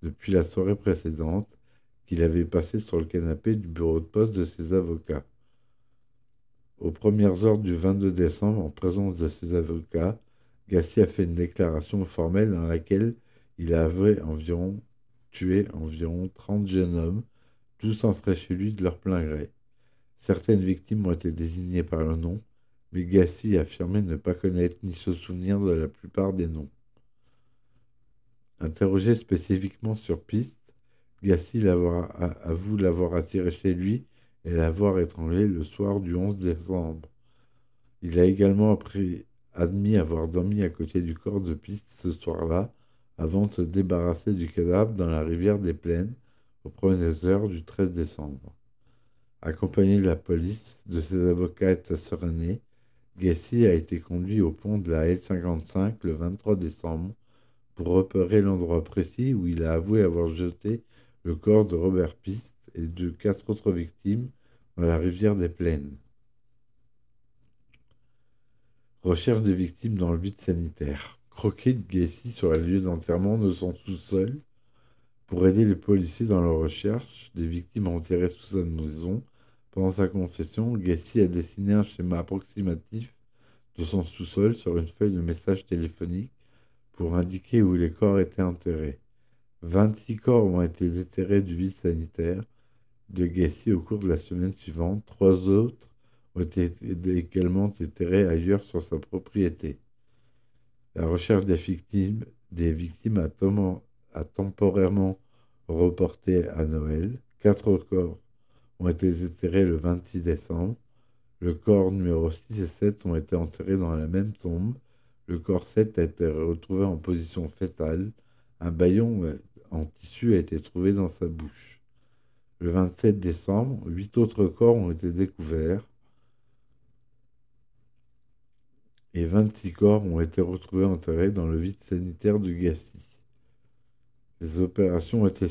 depuis la soirée précédente qu'il avait passé sur le canapé du bureau de poste de ses avocats. Aux premières heures du 22 décembre, en présence de ses avocats, Gassi a fait une déclaration formelle dans laquelle il avait environ tué environ 30 jeunes hommes, tous entrés chez lui de leur plein gré. Certaines victimes ont été désignées par le nom, mais Gassi affirmait ne pas connaître ni se souvenir de la plupart des noms. Interrogé spécifiquement sur piste, Gassi avoue l'avoir attiré chez lui et l'avoir étranglé le soir du 11 décembre. Il a également admis avoir dormi à côté du corps de piste ce soir-là avant de se débarrasser du cadavre dans la rivière des Plaines aux premières heures du 13 décembre. Accompagné de la police, de ses avocats et de sa sœur aînée, Gassi a été conduit au pont de la L55 le 23 décembre pour repérer l'endroit précis où il a avoué avoir jeté le corps de Robert Piste et de quatre autres victimes dans la rivière des Plaines. Recherche des victimes dans le vide sanitaire. De Gacy sur le lieu d'enterrement de son sous-sol pour aider les policiers dans leur recherche des victimes enterrées sous sa maison. Pendant sa confession, Gacy a dessiné un schéma approximatif de son sous-sol sur une feuille de message téléphonique pour indiquer où les corps étaient enterrés. 26 corps ont été déterrés du vide sanitaire de Gacy au cours de la semaine suivante. Trois autres ont été également ailleurs sur sa propriété. La recherche des victimes, a, temporairement reporté à Noël. Quatre corps ont été déterrés le 26 décembre. Le corps numéro 6 et 7 ont été enterrés dans la même tombe. Le corps 7 a été retrouvé en position fétale. Un baillon en tissu a été trouvé dans sa bouche. Le 27 décembre, huit autres corps ont été découverts et 26 corps ont été retrouvés enterrés dans le vide sanitaire de Gacy. Les opérations ont été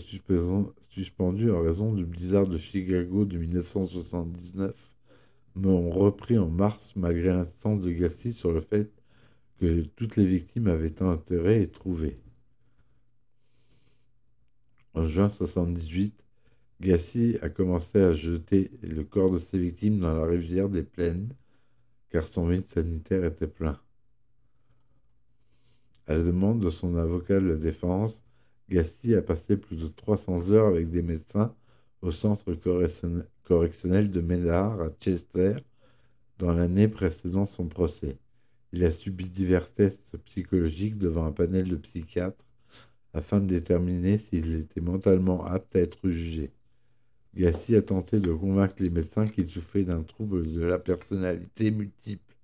suspendues en raison du blizzard de Chicago de 1979, mais ont repris en mars malgré l'instance de Gacy sur le fait que toutes les victimes avaient été enterrées et trouvées. En juin 1978, Gassi a commencé à jeter le corps de ses victimes dans la rivière des Plaines car son vide sanitaire était plein. À la demande de son avocat de la défense, Gassi a passé plus de 300 heures avec des médecins au centre correctionnel de Ménard à Chester dans l'année précédant son procès. Il a subi divers tests psychologiques devant un panel de psychiatres afin de déterminer s'il était mentalement apte à être jugé. Gassi a tenté de convaincre les médecins qu'il souffrait d'un trouble de la personnalité multiple.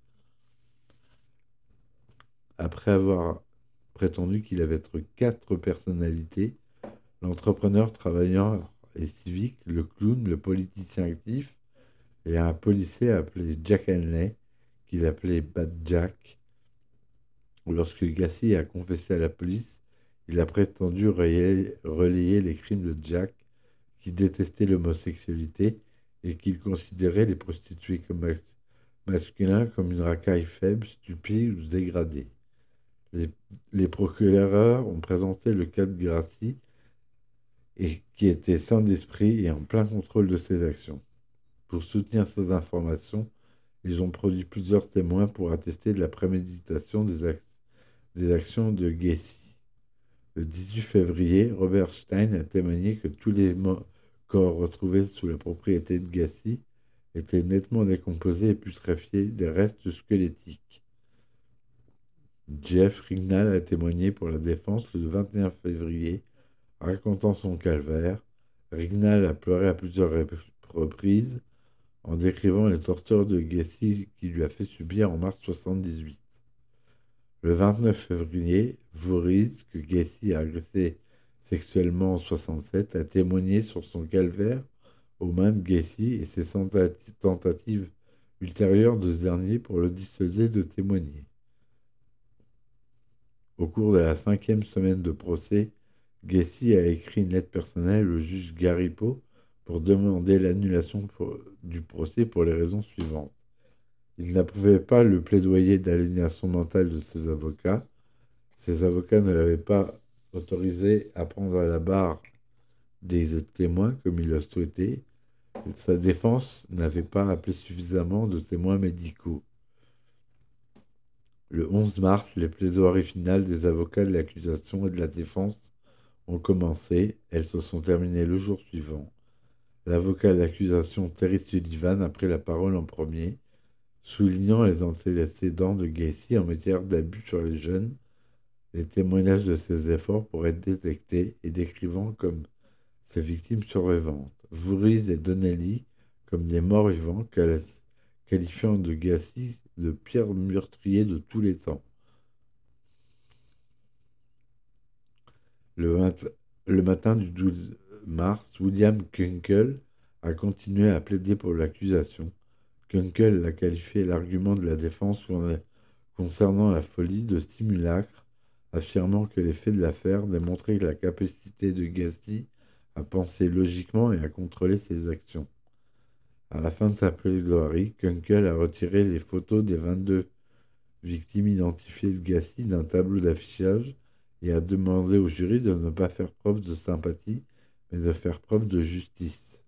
Après avoir prétendu qu'il avait quatre personnalités, l'entrepreneur travailleur et civique, le clown, le politicien actif et un policier appelé Jack Henley, qu'il appelait Bad Jack. Lorsque Gassi a confessé à la police, il a prétendu relayer les crimes de Jack qui détestait l'homosexualité et qu'il considérait les prostituées comme masculins comme une racaille faible, stupide ou dégradée. Les, procureurs ont présenté le cas de Gracie et qui était sain d'esprit et en plein contrôle de ses actions. Pour soutenir ces informations, ils ont produit plusieurs témoins pour attester de la préméditation des, actions de Gacy. Le 18 février, Robert Stein a témoigné que tous les corps retrouvés sous la propriété de Gassi étaient nettement décomposés et putréfiés des restes squelettiques. Jeff Rignall a témoigné pour la défense le 21 février, racontant son calvaire. Rignall a pleuré à plusieurs reprises en décrivant les tortures de Gassi qu'il lui a fait subir en mars 78. Le 29 février, Voorhees, que Gassi a agressé sexuellement en 67, a témoigné sur son calvaire aux mains de Gacy et ses tentatives ultérieures de ce dernier pour le dissuader de témoigner. Au cours de la cinquième semaine de procès, Gacy a écrit une lettre personnelle au juge Garipo pour demander l'annulation du procès pour les raisons suivantes. Il n'approuvait pas le plaidoyer d'aliénation mentale de ses avocats. Ses avocats ne l'avaient pas autorisé à prendre à la barre des témoins comme il le souhaitait. Sa défense n'avait pas appelé suffisamment de témoins médicaux. Le 11 mars, les plaidoiries finales des avocats de l'accusation et de la défense ont commencé. Elles se sont terminées le jour suivant. L'avocat de l'accusation, Terry Sullivan, a pris la parole en premier, soulignant les antécédents de Gacy en matière d'abus sur les jeunes les témoignages de ses efforts pour être détectés et décrivant comme ses victimes survivantes, Voorhees et Donnelly comme des morts vivants, qualifiant de Gassi de pire meurtrier de tous les temps. Le, le matin du 12 mars, William Kunkel a continué à plaider pour l'accusation. Kunkel a qualifié l'argument de la défense concernant la folie de simulacre affirmant que les faits de l'affaire démontraient la capacité de Gassi à penser logiquement et à contrôler ses actions. À la fin de sa plaidoirie, Kunkel a retiré les photos des 22 victimes identifiées de Gassi d'un tableau d'affichage et a demandé au jury de ne pas faire preuve de sympathie, mais de faire preuve de justice.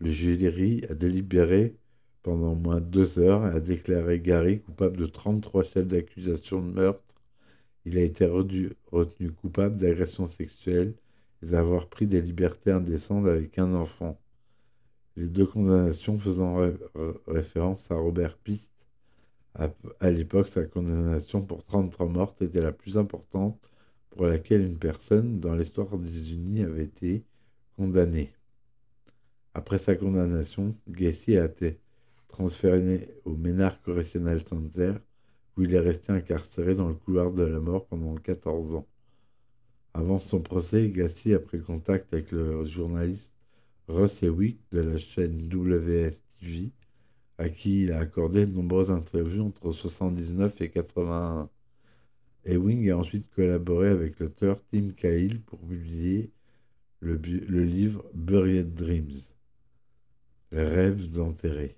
Le jury a délibéré pendant moins deux heures a déclaré Gary coupable de 33 chefs d'accusation de meurtre. Il a été retenu coupable d'agression sexuelle et d'avoir pris des libertés indécentes avec un enfant. Les deux condamnations faisant référence à Robert Piste. À, l'époque, sa condamnation pour 33 mortes était la plus importante pour laquelle une personne dans l'histoire des Unis avait été condamnée. Après sa condamnation, Gacy a été transféré au Ménard Correctional Center, où il est resté incarcéré dans le couloir de la mort pendant 14 ans. Avant son procès, Gassi a pris contact avec le journaliste Ross Ewick de la chaîne WSTV, à qui il a accordé de nombreuses interviews entre 1979 et 81. Ewing a ensuite collaboré avec l'auteur Tim Cahill pour publier le, livre Buried Dreams, Les rêves d'enterrés.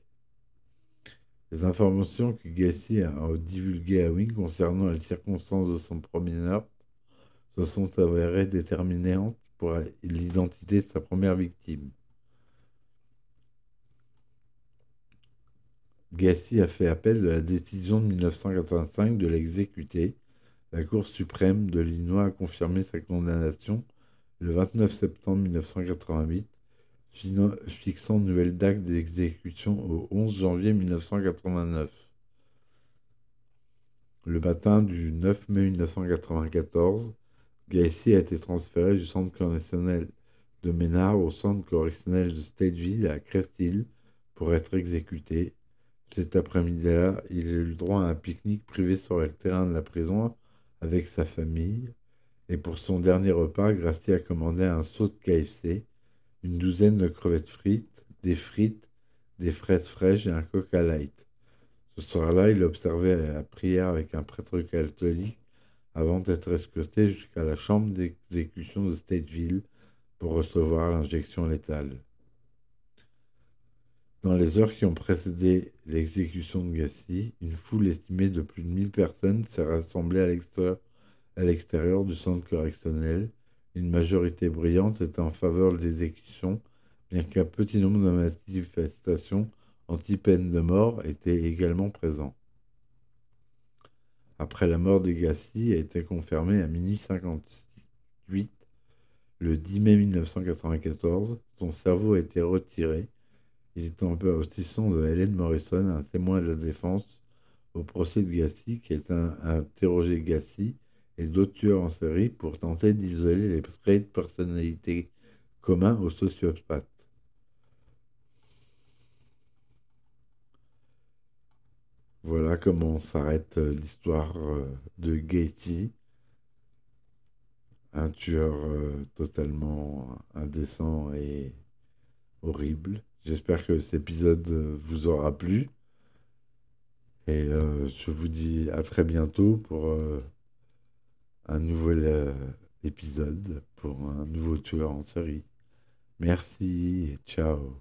Les informations que Gassi a divulguées à Wing concernant les circonstances de son premier meurtre se sont avérées déterminantes pour l'identité de sa première victime. Gacy a fait appel de la décision de 1985 de l'exécuter. La Cour suprême de l'Illinois a confirmé sa condamnation le 29 septembre 1988, fixant nouvelle date d'exécution au 11 janvier 1989. Le matin du 9 mai 1994, Gacy a été transféré du centre correctionnel de Ménard au centre correctionnel de Stateville à Crest Hill pour être exécuté. Cet après-midi-là, il a eu le droit à un pique-nique privé sur le terrain de la prison avec sa famille. Et pour son dernier repas, Gracie a commandé un saut de KFC, une douzaine de crevettes frites, des frites, des fraises fraîches et un coca light. Ce soir-là, il observait la prière avec un prêtre catholique avant d'être escorté jusqu'à la chambre d'exécution de Stateville pour recevoir l'injection létale. Dans les heures qui ont précédé l'exécution de Gassi, une foule estimée de plus de 1000 personnes s'est rassemblée à l'extérieur du centre correctionnel. Une majorité brillante était en faveur de l'exécution, bien qu'un petit nombre de manifestations anti-peine de mort étaient également présents. Après la mort de Gassi a été confirmée à minuit 58 le 10 mai 1994. Son cerveau a été retiré il est un peu assistant de Hélène Morrison, un témoin de la défense au procès de Gassi, qui est interrogé Gassi et d'autres tueurs en série pour tenter d'isoler les traits de personnalité communs aux sociopathes. Voilà comment s'arrête euh, l'histoire euh, de Gacy, un tueur euh, totalement indécent et horrible. J'espère que cet épisode vous aura plu. Et je vous dis à très bientôt pour un nouvel euh, épisode pour un nouveau tueur en série. Merci et ciao.